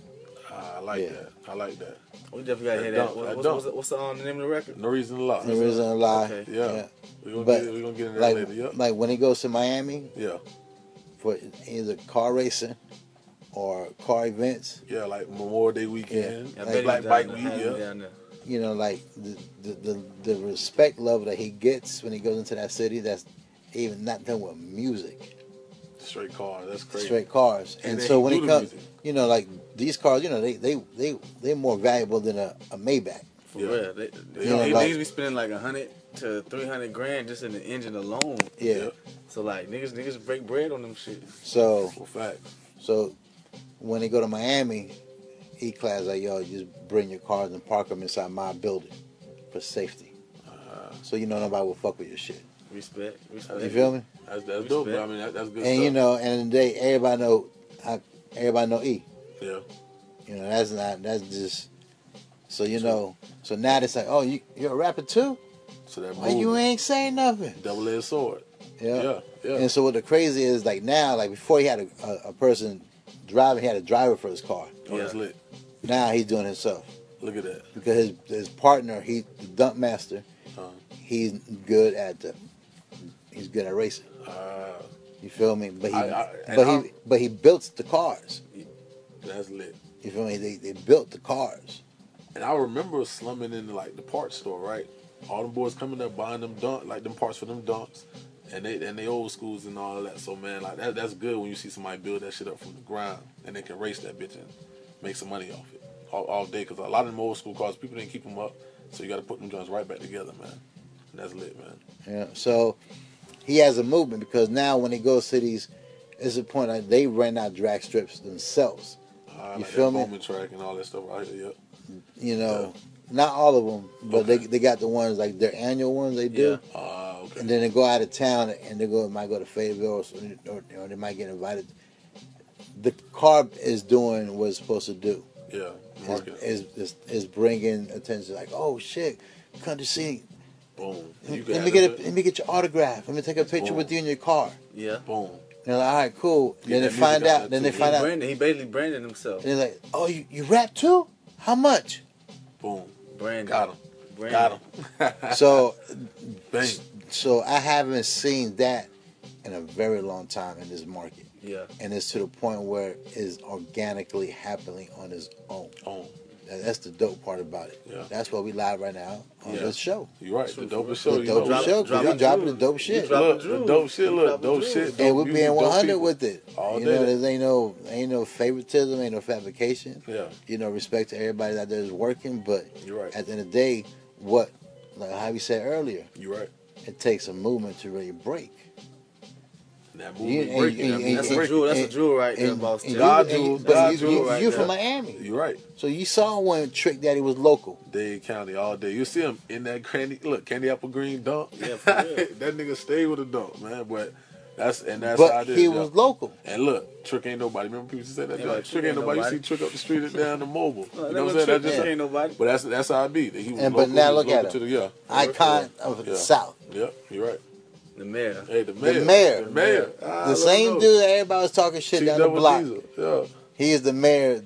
Ah, I like Yeah. that. I like that. we definitely gotta hear That that. What, that what's, dunk. what's, the- what's the, um, the name of the record? No reason to lie. No reason to lie. Okay. Yeah. We're gonna, But get, we gonna get into that like later. Yep. like when he goes to Miami yeah. for either car racing or car events, Yeah, like Memorial Day weekend, I Like Black down Bike there, Week. Yeah. you know, like the, the the the respect level that he gets when he goes into that city, that's even not done with music, Straight car. That's crazy. straight cars. And And so when do he comes, music. you know, like these cars, you know, they they they they're more valuable than a, a Maybach. For Yeah. real. They, they, You know, they, like- niggas be spending like a hundred to three hundred grand just in the engine alone. Yeah. So like niggas niggas break bread on them shit. So For fact. so when they go to Miami, E class like yo, you just bring your cars and park them inside my building for safety. Uh, So you know nobody will fuck with your shit. Respect. Respect. You feel me? that's that's dope. Respect. I mean, that, that's good And stuff. you know, and in the day, everybody know, I, everybody know E. Yeah. You know, that's not that's just. So you know, so now it's like, oh, you you're a rapper too? So that Why you ain't saying nothing? double edged sword. Yeah. Yeah. Yeah. And so what the crazy is like now, like before he had a, a, a person driving, he had a driver for his car. oh, that's lit. Now he's doing it himself Look at that. because his his partner, he the dump master, Uh, he's good at the, he's good at racing. uh, You feel me? But he I- I- and but I'm- he but he built the cars. That's lit. You feel me? They they built the cars. And I remember slumming in like the parts store, right? All them boys coming up buying them dunk like them parts for them dunks. And they and they old schools and all that. So man, like that that's good when you see somebody build that shit up from the ground and they can race that bitch and make some money off it all, all day. Because a lot of them old school cars, people didn't keep them up, so you got to put them joints right back together, man. And that's lit, man. Yeah. So he has a movement because now when he goes to these, it's a point like they rent out drag strips themselves. You like feel me? Bowman track and all that stuff right here. Yep. You know, not all of them, but they they got the ones like their annual ones they do. Yeah. Uh, okay. And then they go out of town and they go might go to Fayetteville or, or, or they might get invited. The car is doing what it's supposed to do. yeah. Is, is, is, is bringing attention like, oh shit, country scene. Boom. Let, You let me get a, let me get your autograph. Let me take a picture Boom. with you in your car. Yeah. Boom. They're like, all right, cool. Get then they find out Then they find out. branded, he basically branded himself. They're like, oh, you, you rap too? How much? Boom. Branded. Got him. Branded. Got him. So, Bang. so I haven't seen that in a very long time in this market, Yeah. and it's to the point where it's organically happening on its own. Oh, And That's the dope part about it. Yeah. That's why we live right now on Yeah. this show. You're right. The True, dopest show. The you dope know. show. drop we dropping the dope shit. Look, the dope shit. You Look, dope shit. Dope And we music, being 100 with it. All you day. know, there's ain't no ain't no favoritism, ain't no fabrication. Yeah, You know, respect to everybody out there is working, but you're right. at the end of the day, what like how we said earlier, You're right. it takes a movement to really break. And that You- movement and- breaking. and- that and- That's movement a jewel. That's a and- jewel right there, And, boss. God you, and- but God you, you, right you there. from Miami. You're right. so you saw when Trick that Daddy was local. Dade County all day. You see him in that candy. Look, candy apple green dunk. Yeah, for real. that nigga stayed with a dunk, man. But that's and that's how but it is. he yeah. was local. And look, Trick ain't nobody. Remember people used to say that? Yeah, like, Trick ain't nobody. You see. Trick up the street and down the mobile. No, you know what I'm saying? Trick, That's just ain't nobody. But that's that's how it be. He was And but now he was look at local him. To the, yeah. Icon of the Yeah. South. Yep. You're right. The mayor. Hey, the mayor. mayor. The mayor. Ah, the same him dude know. that everybody was talking shit T down the block. Diesel. Yeah. He is the mayor.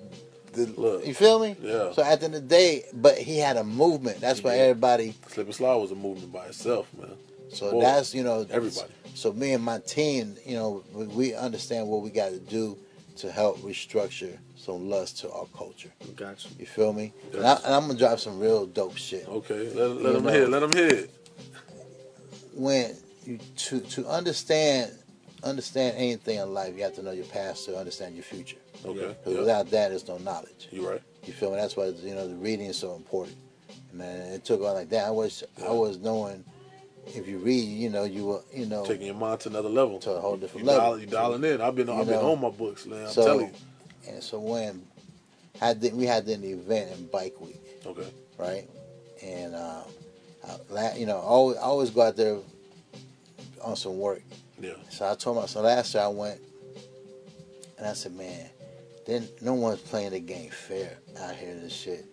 The, Look. you feel me? Yeah. So at the end of the day, but he had a movement. That's He why everybody. Slip and Slide was a movement by itself, man. So Boy, that's you know everybody. So me and my team, you know, we, we understand what we got to do to help restructure some lust to our culture. Got you. You feel me? And, I, and I'm gonna drop some real dope shit. Okay, let, let You him know. hit. Let them hit. When you to to understand understand anything in life, you have to know your past to understand your future. Okay. Because Yeah. without that, there's no knowledge. You right. You feel me? That's why you know the reading is so important. And then it took on like that. I was I was knowing if you read, you know, you were you know Taking your mind to another level. to a whole different You, level. dial, you dialing in. I've been You I've been on my books, man. I'm so telling you. and so when I did, we had an event in Bike Week, Okay. right? And uh, I, you know, I always, I always go out there on some work. Yeah. So I told myself last year I went, and I said, man, then no one's playing the game fair out here. This shit.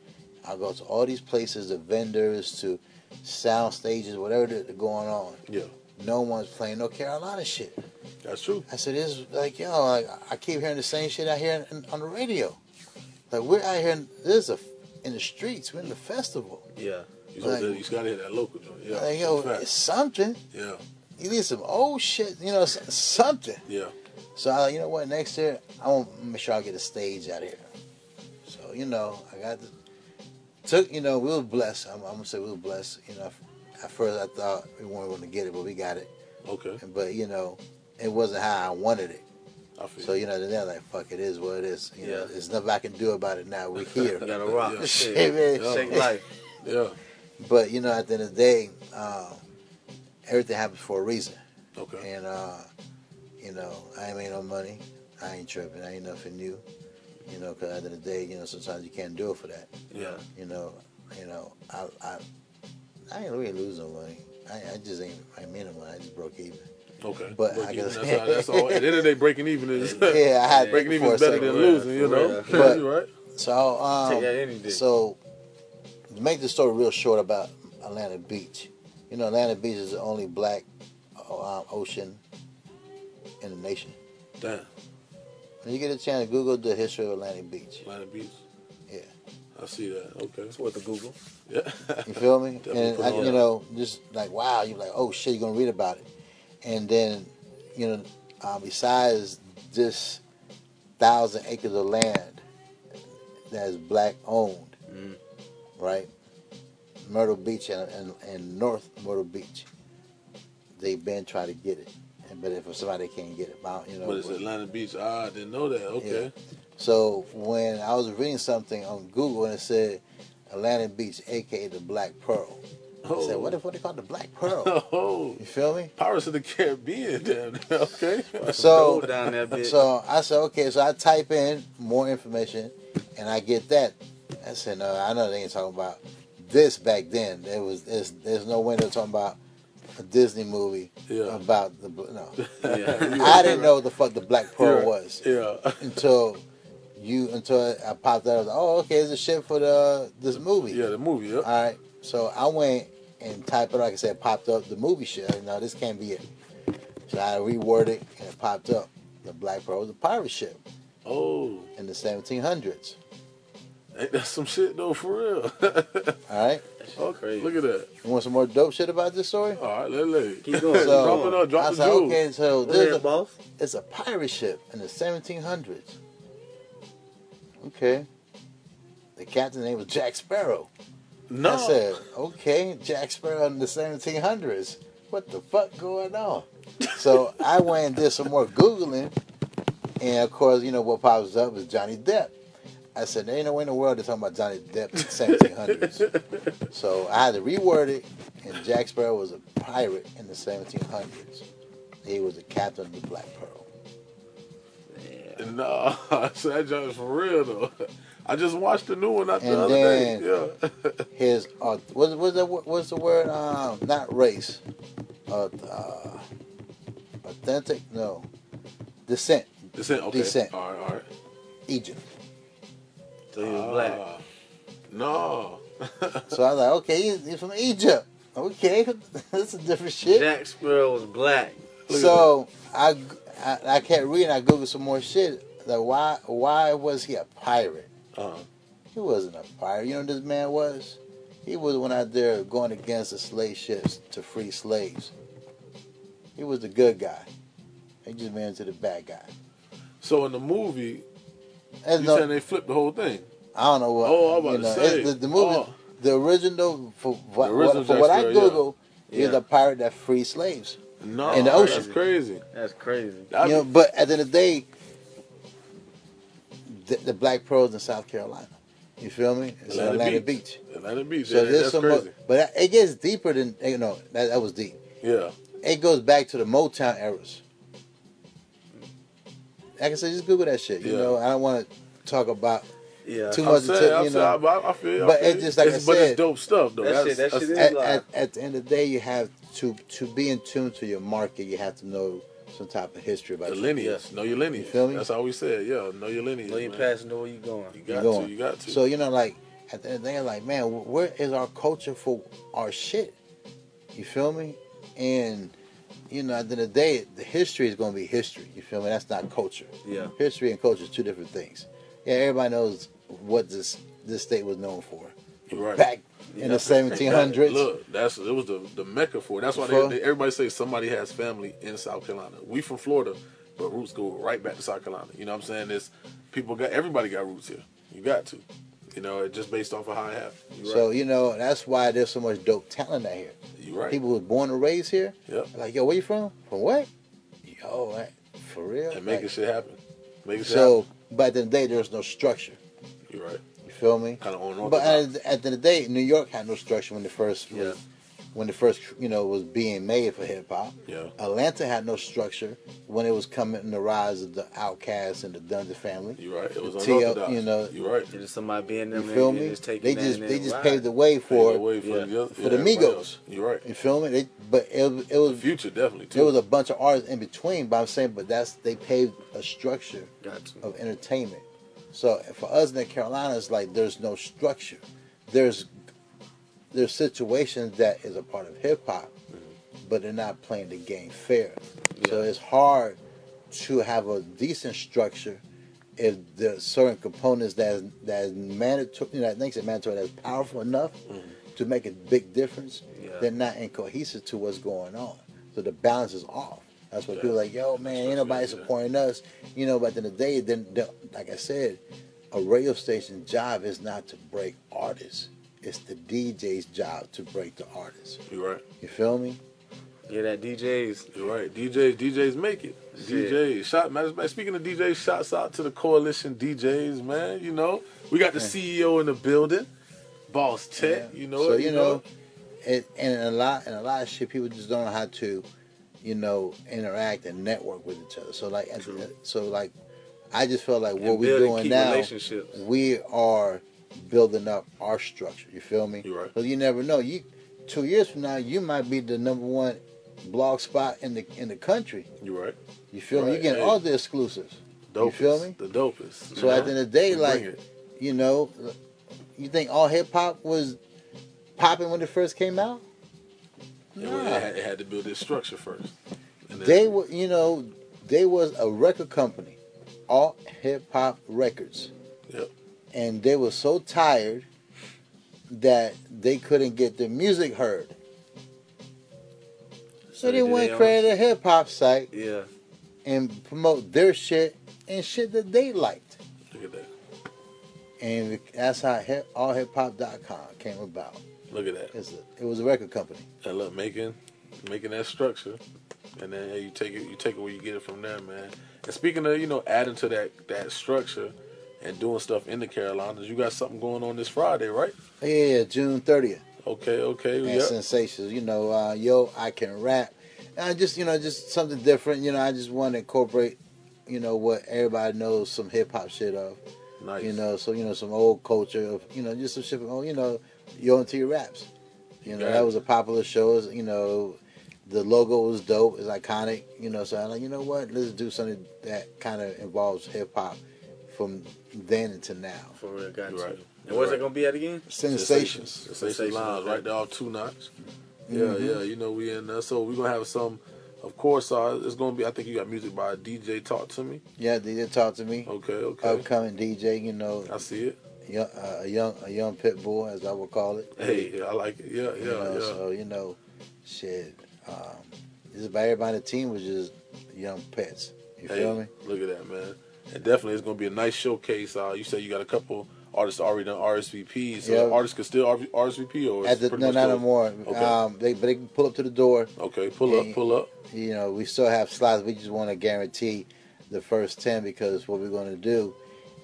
I go to all these places, the vendors, to sound stages, whatever that's going on. Yeah. No one's playing no Carolina shit. That's true. I said, this is like, yo, like, I keep hearing the same shit out here in, on the radio. Like, we're out here, in, this is a, in the streets, we're in the festival. Yeah. You, Like- got to hit that local joint. Yeah. like, yo, it's something. Yeah. You need some old shit, you know, something. Yeah. So I, you know what? Next year, I want to make sure I get a stage out here. So you know, I got the, took. You know, we were blessed. I'm, I'm gonna say we were blessed. You know, at first I thought we weren't going to get it, but we got it. Okay. But you know, it wasn't how I wanted it. I feel So you know, then they're like, "Fuck, it is what it is." You know, Yeah. there's nothing I can do about it now. We're here. You gotta rock. Yeah. Shit, man. Yeah. Shake life. Yeah. But you know, at the end of the day, um, everything happens for a reason. Okay. And uh, you know, I ain't made no money. I ain't tripping. I ain't nothing new. You know, because at the end of the day, you know, sometimes you can't do it for that. Yeah. You know, you know, I I, I ain't really lose no money. I, I just ain't I made no money. I just broke even. Okay. But Break I guess- that's, all, that's all. At the end of the day, breaking even is Yeah, I had breaking even is better than losing. You know. But- right. So um, Take that any day. so to make the story real short about Atlanta Beach, you know, Atlanta Beach is the only black um, ocean in the nation. Damn. When you get a chance, Google the history of Atlantic Beach. Atlantic Beach. Yeah. I see that. Okay. It's worth a Google. Yeah. You feel me? Definitely and I, it on. you know, just like wow, you're like, oh shit, you're gonna read about it, and then, you know, uh, besides this thousand acres of land that is black owned, Mm. right? Myrtle Beach and, and, and North Myrtle Beach, they've been trying to get it, and but if somebody can't get it, you know. But it's Atlanta Beach. Ah, I didn't know that. Okay. So when I was reading something on Google and it said Atlantic Beach, aka the Black Pearl, Oh. I said, "What if what they call the Black Pearl?" Oh, You feel me? Pirates of the Caribbean. Damn. Okay. So down that bitch. So I said, okay. So I type in more information, and I get that. I said, no, I know they ain't talking about this back then. There was there's, there's no way they're talking about a Disney movie Yeah. about the no. yeah. I didn't know the fuck the Black Pearl was Yeah. until you until I popped out. I was like, oh, okay, it's a shit for the this movie. Yeah, the movie. Yeah. All right. So I went and typed it, like I said, popped up the movie shit. Know this can't be it. So I reworded it and it popped up. The Black Pearl was a pirate ship Oh, in the 1700s. Ain't that some shit though for real? All right. oh, crazy. Look at that. You want some more dope shit about this story? All right, let let Keep going. So drop it up, drop I the said, jewels. okay, so Go there's a, boss. it's a pirate ship in the 1700s. Okay. The captain's name was Jack Sparrow. No. I said, okay, Jack Sparrow in the 1700s. What the fuck going on? so I went and did some more Googling. And of course, you know, what pops up is Johnny Depp. I said, there ain't no way in the world they're talking about Johnny Depp in the 1700s. so I had to reword it. And Jack Sparrow was a pirate in the 1700s. He was the captain of the Black Pearl. No, so that joint for real though. I just watched the new one not the And other then- day. Yeah. His, uh, what, what's, the, what's the word? Um, not race. Uh, uh, authentic? No. Descent. Descent. Okay. Descent. All right. All right. Egypt. So he was black. Ah, no. So I was like, okay, he's, he's from Egypt. Okay, that's a different shit. Jack Sparrow was black. so I, I I kept reading. I googled some more shit. Like why why was he a pirate? Uh, He wasn't a pirate. You know what this man was? He was one out there going against the slave ships to free slaves. He was the good guy. He just ran into the bad guy. so in the movie, There's you no- saying they flipped the whole thing? I don't know what. Oh, I'm about you to say. The, the movie, Oh. the original, for what, The original for what I Sparrow, yeah. Google, he's Yeah. a pirate that frees slaves. No, in the ocean. That's crazy. That's crazy. You know, but at the end of the day, the, the black pros in South Carolina. You feel me? It's Atlantic Atlanta Beach. Beach. Atlanta Beach. So yeah, there's that's some, crazy. more, but it gets deeper than you know. That, that was deep. yeah. It goes back to the Motown eras. Like I said, just Google that shit. You Yeah. know, I don't want to talk about Yeah. too I'm much. saying, Until, I'm you saying, know, I, I feel. I But feel it's just like I it's, but said, it's dope stuff though. that That's, shit- that that's- shit is- at, at, at the end of the day, you have to to be in tune to your market. You have to know some type of history about the your- lineage. Know your lineage. You feel me? That's all we said. Yeah, know your lineage. Know your man. past, know where you're going. You you got going. to. You got to. So you know, like at the end of the day, like man, where is our culture for our shit? You feel me? And you know, at the end of the day, the history is going to be history. You feel me? That's not culture. Yeah. History and culture is two different things. Yeah, everybody knows what this this state was known for right. back in the 1700s. Look, that's it was the the mecca for it. That's why they, they, everybody say somebody has family in South Carolina. We from Florida, but roots go right back to South Carolina. You know what I'm saying? It's people got everybody got roots here. You got to. You know, it just based off of how it happened. You're So you know that's why there's so much dope talent out here. You're right. People who was born and raised here. Yep. Like, yo, where you from? From what? Yo, man, for real. and making Like, shit happen. Making so, but at the end of the day, there's no structure. You're right. You feel me? Kind of on But at, at the end of the day, New York had no structure when the first Yeah. When the first you know was being made for hip hop. Yeah. Atlanta had no structure when it was coming in the rise of the Outcasts and the Dungeon family. You're right. It was TL, unorthodox. you know, You're right. Just somebody being you feel me? just They just they just ride. paved the way for the way for, yeah. the, other- for yeah, the Migos. else. You're right. You feel me? They, but it, it was Future definitely too. there was a bunch of artists in between. But I'm saying, but that's they paved a structure Got to. of entertainment. So for us in the Carolinas, like there's no structure. There's there's situations that is a part of hip hop, mm-hmm. but they're not playing the game fair. So it's hard to have a decent structure if there's certain components that is, that is mandatory, you know, that makes it mandatory, that's powerful enough mm-hmm. to make a big difference. Yeah. They're not in cohesive to what's going on. So the balance is off. That's what people are like, yo, man, ain't nobody supporting us. You know, but at the end of the day, then, then, like I said, a radio station's job is not to break artists. It's the DJ's job to break the artists. You're right. You feel me? Yeah, that DJs. You're right. DJs, DJs make it. Shit. DJs, shot matter of fact, Speaking of DJs, shouts out to the coalition DJs, man. You know, we got the CEO in the building, Boss Tec. You know, so it, you know, it, and a lot and a lot of shit people just don't know how to, you know, interact and network with each other. So like, at the- so like, I just feel like what we're doing now, we are building up our structure. You feel me? You're right. Because you never know. You two years from now, you might be the number one blog spot in the in the country. You're right. You feel me? Right, You're getting hey. all the exclusives. Dopest, You feel me? The dopest. So at the end of the day, We like, you know, you think all hip hop was popping when it first came out? Was- it had, it had to build its structure first. And They were, you know, they was a record company, all hip hop records, Yep. And they were so tired that they couldn't get their music heard. So they went they and created a hip hop site Yeah. and promote their shit and shit that they liked. Look at that. And that's how hip, allhiphop.com came about. Look at that. It's a, it was a record company. And look, making making that structure, and then you take it you take it where you get it from there, man. And speaking of you know adding to that that structure and doing stuff in the Carolinas, you got something going on this Friday, right? Yeah, June 30th. Okay, okay, and yeah. sensations. You know, uh, yo, I can rap. And I just, you know, just something different. You know, I just want to incorporate, you know, what everybody knows some hip hop shit of. Nice. You know, so you know some old culture of, you know, just some shit. From, oh, you know, yo and T raps. You know, that it. was a popular show. Was, you know, the logo was dope. It's iconic. You know, so I'm like, you know what? Let's do something that kind of involves hip hop from then until now. For real, got You're you. right. And where's You're it gonna be at again? Sensations. Sensations Sensations, Lounge, okay. right there off two notch. Yeah, Mhm. yeah. You know we in there, so we're gonna have some. Of course, uh, it's gonna be. I think you got music by DJ Talk to Me. Yeah, they did talk to me. Okay, okay. Upcoming DJ, you know, I see it. young, uh, a young a young pit bull, as I would call it. Hey, yeah, I like it. Yeah, You yeah, know, yeah. So you know, shit. Um, just about everybody on the team was just young pets. You Hey, feel me? Look at that, man. And definitely, it's gonna be a nice showcase. Uh, you said you got a couple artists already done RSVP, so Yeah. artists can still RSVP or At the, no, not closed? anymore. Okay. Um, they, but they can pull up to the door. okay, pull up, pull up. You know, we still have slots. We just want to guarantee the first ten because what we're going to do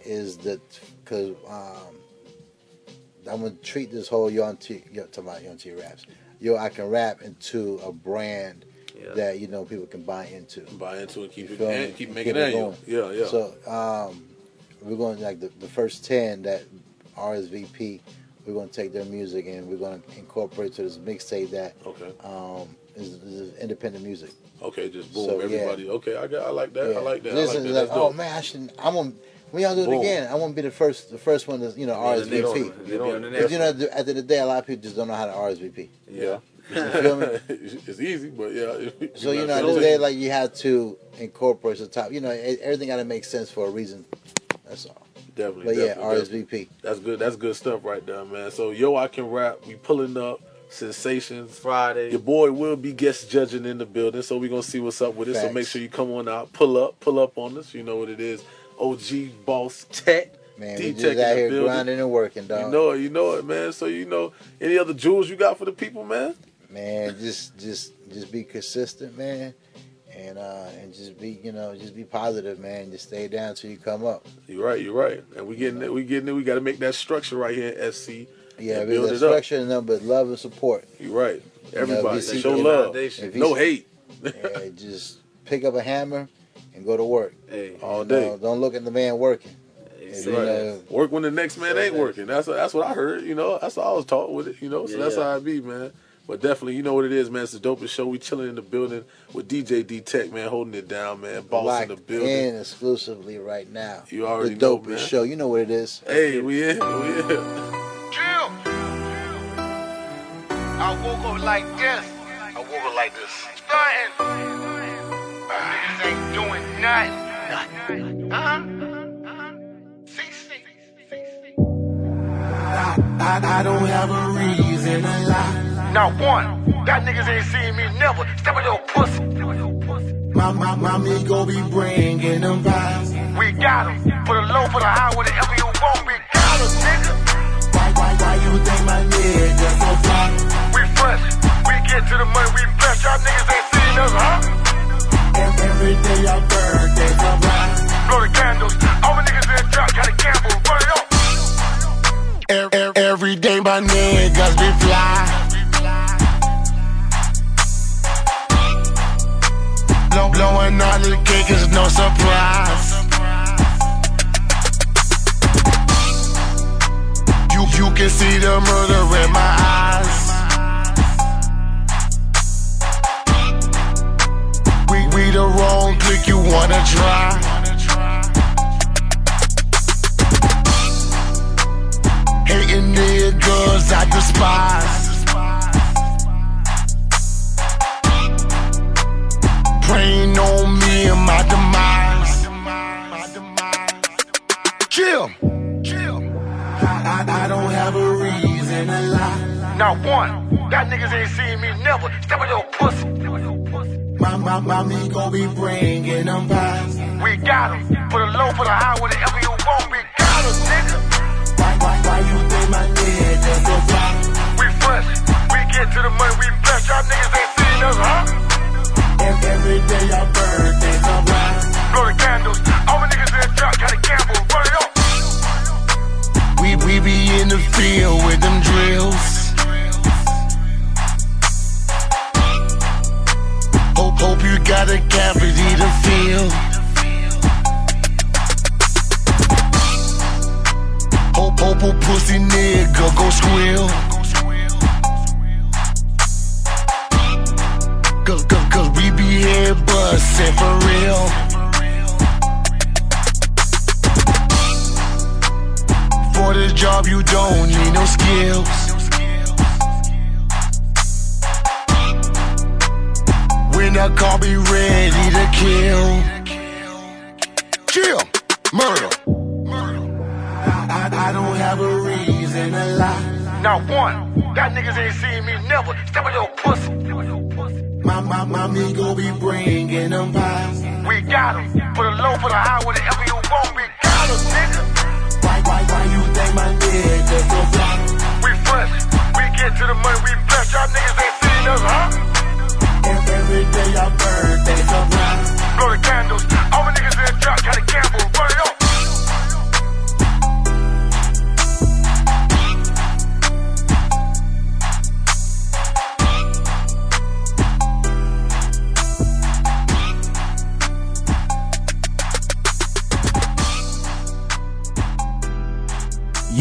is that because um, I'm going to treat this whole Young T, yo, talking about Young T raps. Yo, I can rap into a brand Yeah. that you know people can buy into. Buy into and keep You it, feel and me? keep Keep making it annual. going. Yeah, yeah. So um, we're going like the, the first ten that RSVP. We're going to take their music and we're going to incorporate to this mixtape that okay, um, is, is independent music. okay, just boom, So, yeah. everybody. Okay, I got, I like that. I like that. I like that. like, That's oh dope. man, I should. I'm gonna. When y'all do it Boom. again, I want to be the first. The first one to you know Yeah, the next RSVP. They don't- the Because next you know, at the end of the day, a lot of people just don't know how to RSVP. Yeah. You feel me? it's easy, but yeah. So you know, at the end of the day, like you have to incorporate the top. You know, everything got to make sense for a reason. That's all. definitely. But yeah, definitely, definitely. RSVP. That's good. That's good stuff right there, man. So yo, I can rap. We pulling up sensations. Friday. Your boy will be guest judging in the building, so we gonna see what's up with it. So make sure you come on out, pull up, pull up on us. You know what it is. OG Boss Tec. Man, D we just out here building. grinding and working, dog. You know it, you know it, man. So you know any other jewels you got for the people, man? Man, just just just be consistent, man, and uh and just be you know just be positive, man. Just stay down till you come up. You're right, you're right. And we getting it, we getting it. We got to make that structure right here at SC. Yeah, build the it up. structure and nothing but love and support. You're right. You know, Everybody, you see- show love. You No hate. Yeah, just pick up a hammer and go to work. Hey, All day. know, don't look at the man working. hey, If say you know, Work when the next man ain't working. That's that's what I heard. You know, that's what I was taught with it. You know, so Yeah, that's how I be, man. But definitely, you know what it is, man. It's the dopest show. We chilling in the building with DJ D Tec, man, holding it down, man. Boss locked in the building. in exclusively right now. You already the know, dopest man. show. You know what it is. Hey, we in, we in. Chill. I woke up like this. I woke up like this. Starting. Niggas ain't doing nothing. Huh? See, see, see, see. I, I don't have a reason to lie. Not one. That niggas ain't seen me never. Step on your pussy. My, my, my me go be bringing them vibes. We got 'em. Put a low, put a high, whatever you want. We got 'em, nigga. Why, why, why you think my nigga so fly? We fresh. We get to the money. We bless. Y'all niggas ain't seen us, huh? Every, every day I birthday surprise. Blow the candles. All my niggas in the truck. Gotta gamble. Run it up. Every, every day my niggas be fly. Blow, blowing all the cake is no surprise. You, you can see the murder in my eyes. We, we the wrong click you wanna try. Hating niggas I despise. On my demise. Chill. Chill. I, I, I don't have a reason to lie. Not one. That niggas ain't seen me never. Step on your pussy. My, my, my me gon' be bringing them pies. We got 'em. Put a low, put a high, whatever you want. We got 'em, nigga. Why, why, why you think my nigga so fly? We fresh. We get to the money. We bless. Y'all niggas ain't seen us, huh? Every, every day our birthday surprise. Blow the candles. All my niggas in the truck. Gotta gamble. Run it up. We, we be in the field with them drills. Hope, hope you got a cavity to fill. Hope, hope a pussy nigga go squeal. Cause, cause, cause we be here bustin' for real. For this job, you don't need no skills. When I call, be ready to kill. Chill, murder. I, I, I don't have a reason to lie. Not one. That niggas ain't seen me never. Step on your pussy. My, my, my amigo be bringing them pies. We got them. Put a low, put a high, whatever you want, we got em, nigga. Why, why, why you think my nigga so fly? We fresh. We get to the money, we fresh, Y'all niggas ain't seen us, huh? Every day I burn.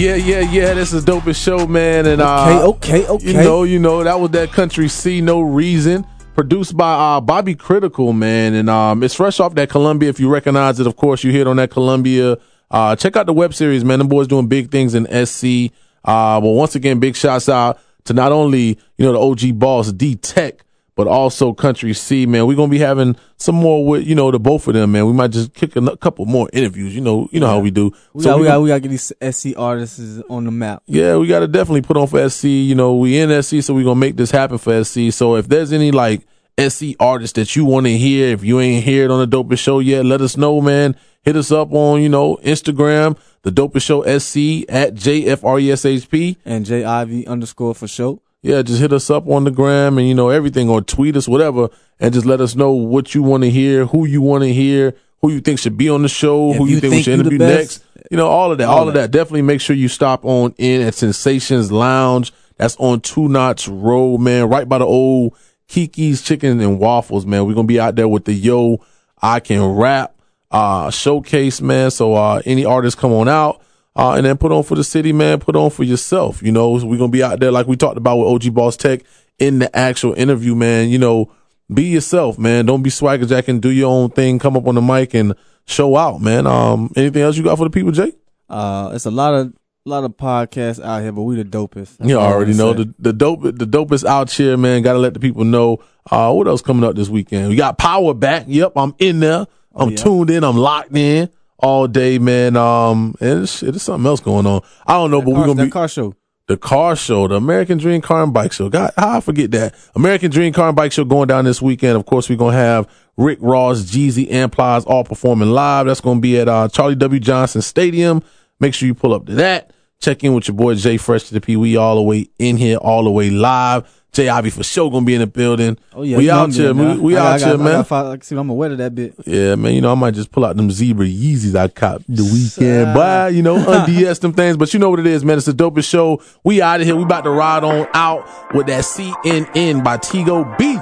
Yeah, yeah, yeah. This is dopest show, man. And uh, Okay, okay, okay. You know, you know that was that country C No Reason, produced by uh, Bobby Critical, man. And um, it's fresh off that Columbia. If you recognize it, of course, you hear it on that Columbia. Uh, check out the web series, man. The boys doing big things in SC. Uh, well, once again, big shouts out to not only you know the OG boss D Tec, but also Country C, man. We're gonna be having some more with you know the both of them, man. We might just kick a couple more interviews. You know, you know how we do. We So got, we we got, gonna- we got to get these SC artists on the map. yeah, we got to definitely put on for SC. You know, we in SC, so we're going to make this happen for SC. So if there's any like SC artists that you want to hear, if you ain't heard on the Dopest Show yet, let us know, man. Hit us up on, you know, Instagram, the Dopest Show SC at JFRESHP. And JIV underscore for show. Yeah, just hit us up on the gram and, you know, everything or tweet us, whatever, and just let us know what you want to hear, who you want to hear, who you think should be on the show, If who you, you think, we should interview next. You know, all of that, all all, of that. Definitely make sure you stop on in at Sensations Lounge. That's on Two Notch Road, man, right by the old Kiki's Chicken and Waffles, man. We're going to be out there with the Yo, I Can Rap uh, showcase, man. So uh, any artists come on out. Uh, and then put on for the city, man. Put on for yourself. You know, we're gonna be out there like we talked about with OG Boss Tec in the actual interview, man. You know, be yourself, man. Don't be swagger jacking. Do your own thing. Come up on the mic and show out, man. Um, anything else you got for the people, Jay? Uh, it's a lot of a lot of podcasts out here, but we the dopest. That's You already know the the dope the dopest out here, man. Got to let the people know. Uh, what else coming up this weekend? We got Power back. Yep, I'm in there. I'm yeah. tuned in. I'm locked in all day, man. Um, and it's, it's something else going on. I don't know, but car, we're gonna that be car show. the car show, the American Dream Car and Bike Show. God, how I forget that. American Dream Car and Bike Show going down this weekend. Of course, we're going to have Rick Ross, Jeezy, and Plies all performing live. That's going to be at uh, Charlie W. Johnson Stadium. Make sure you pull up to that. Check in with your boy Jay Fresh to the P. We all the way in here, all the way live. Jay Ivy for sure going to be in the building. Oh yeah, we out here. doing We, that. we I out I got- here, I man. got five- see, I'm aware of that bit. Yeah, man. You know, I might just pull out them zebra Yeezys I cop the weekend. But, you know, unds them things. But you know what it is, man. It's the dopest show. We out of here. We about to ride on out with that CNN by Tigo B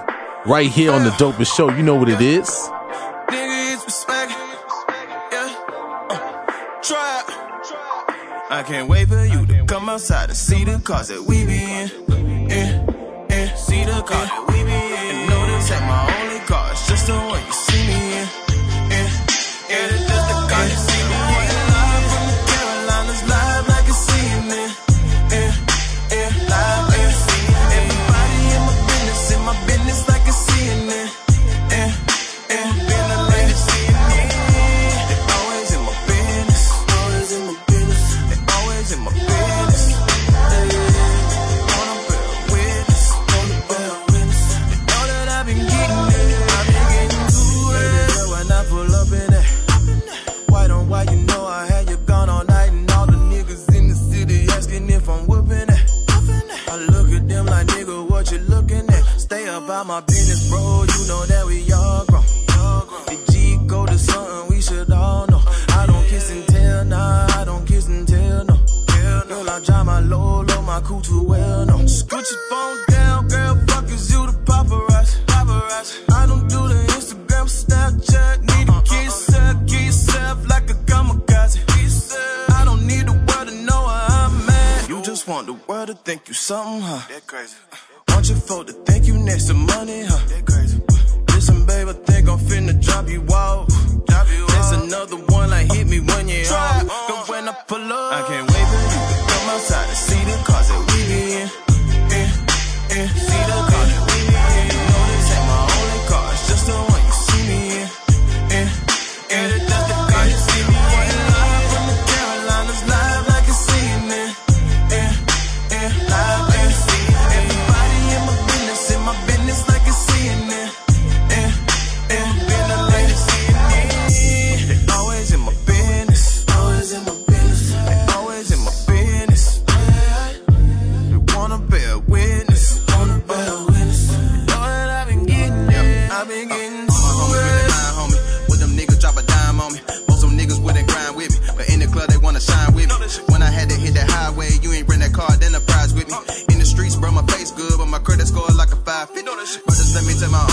right here on the dopest show. You know what it is. Nigga, it's respect. Yeah. Uh, try. I can't wait for you to come outside and see the cars that we be in. We be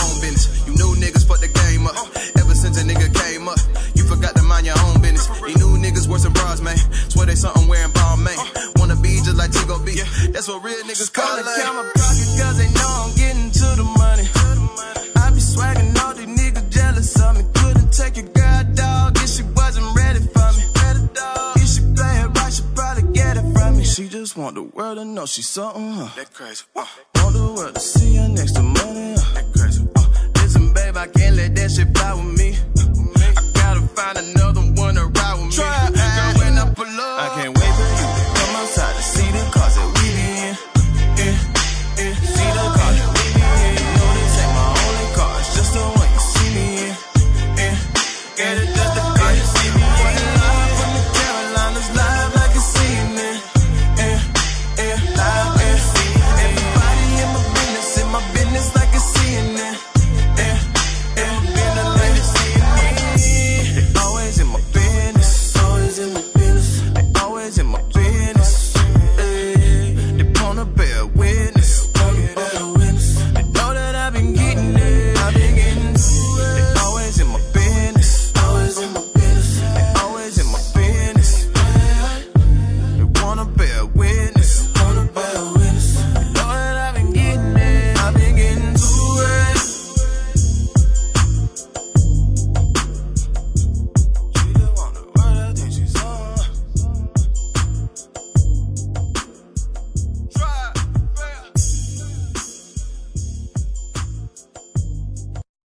own business. You new niggas fuck the game up. Ever since a nigga came up, you forgot to mind your own business. These new niggas worse than bras, man. Swear they something wearing ball, man. Wanna be just like Tigo B. That's what real niggas call it. Count my pocket cause they know I'm getting to the money. I be swagging all these niggas jealous of me. Couldn't take your girl, dog, if she wasn't ready for me. If she play it right, she probably get it from me. She just want the world to know she's something, huh? That crazy. Want the world to see her next to money, I can't let that shit fly with me. I gotta find another one to ride with me.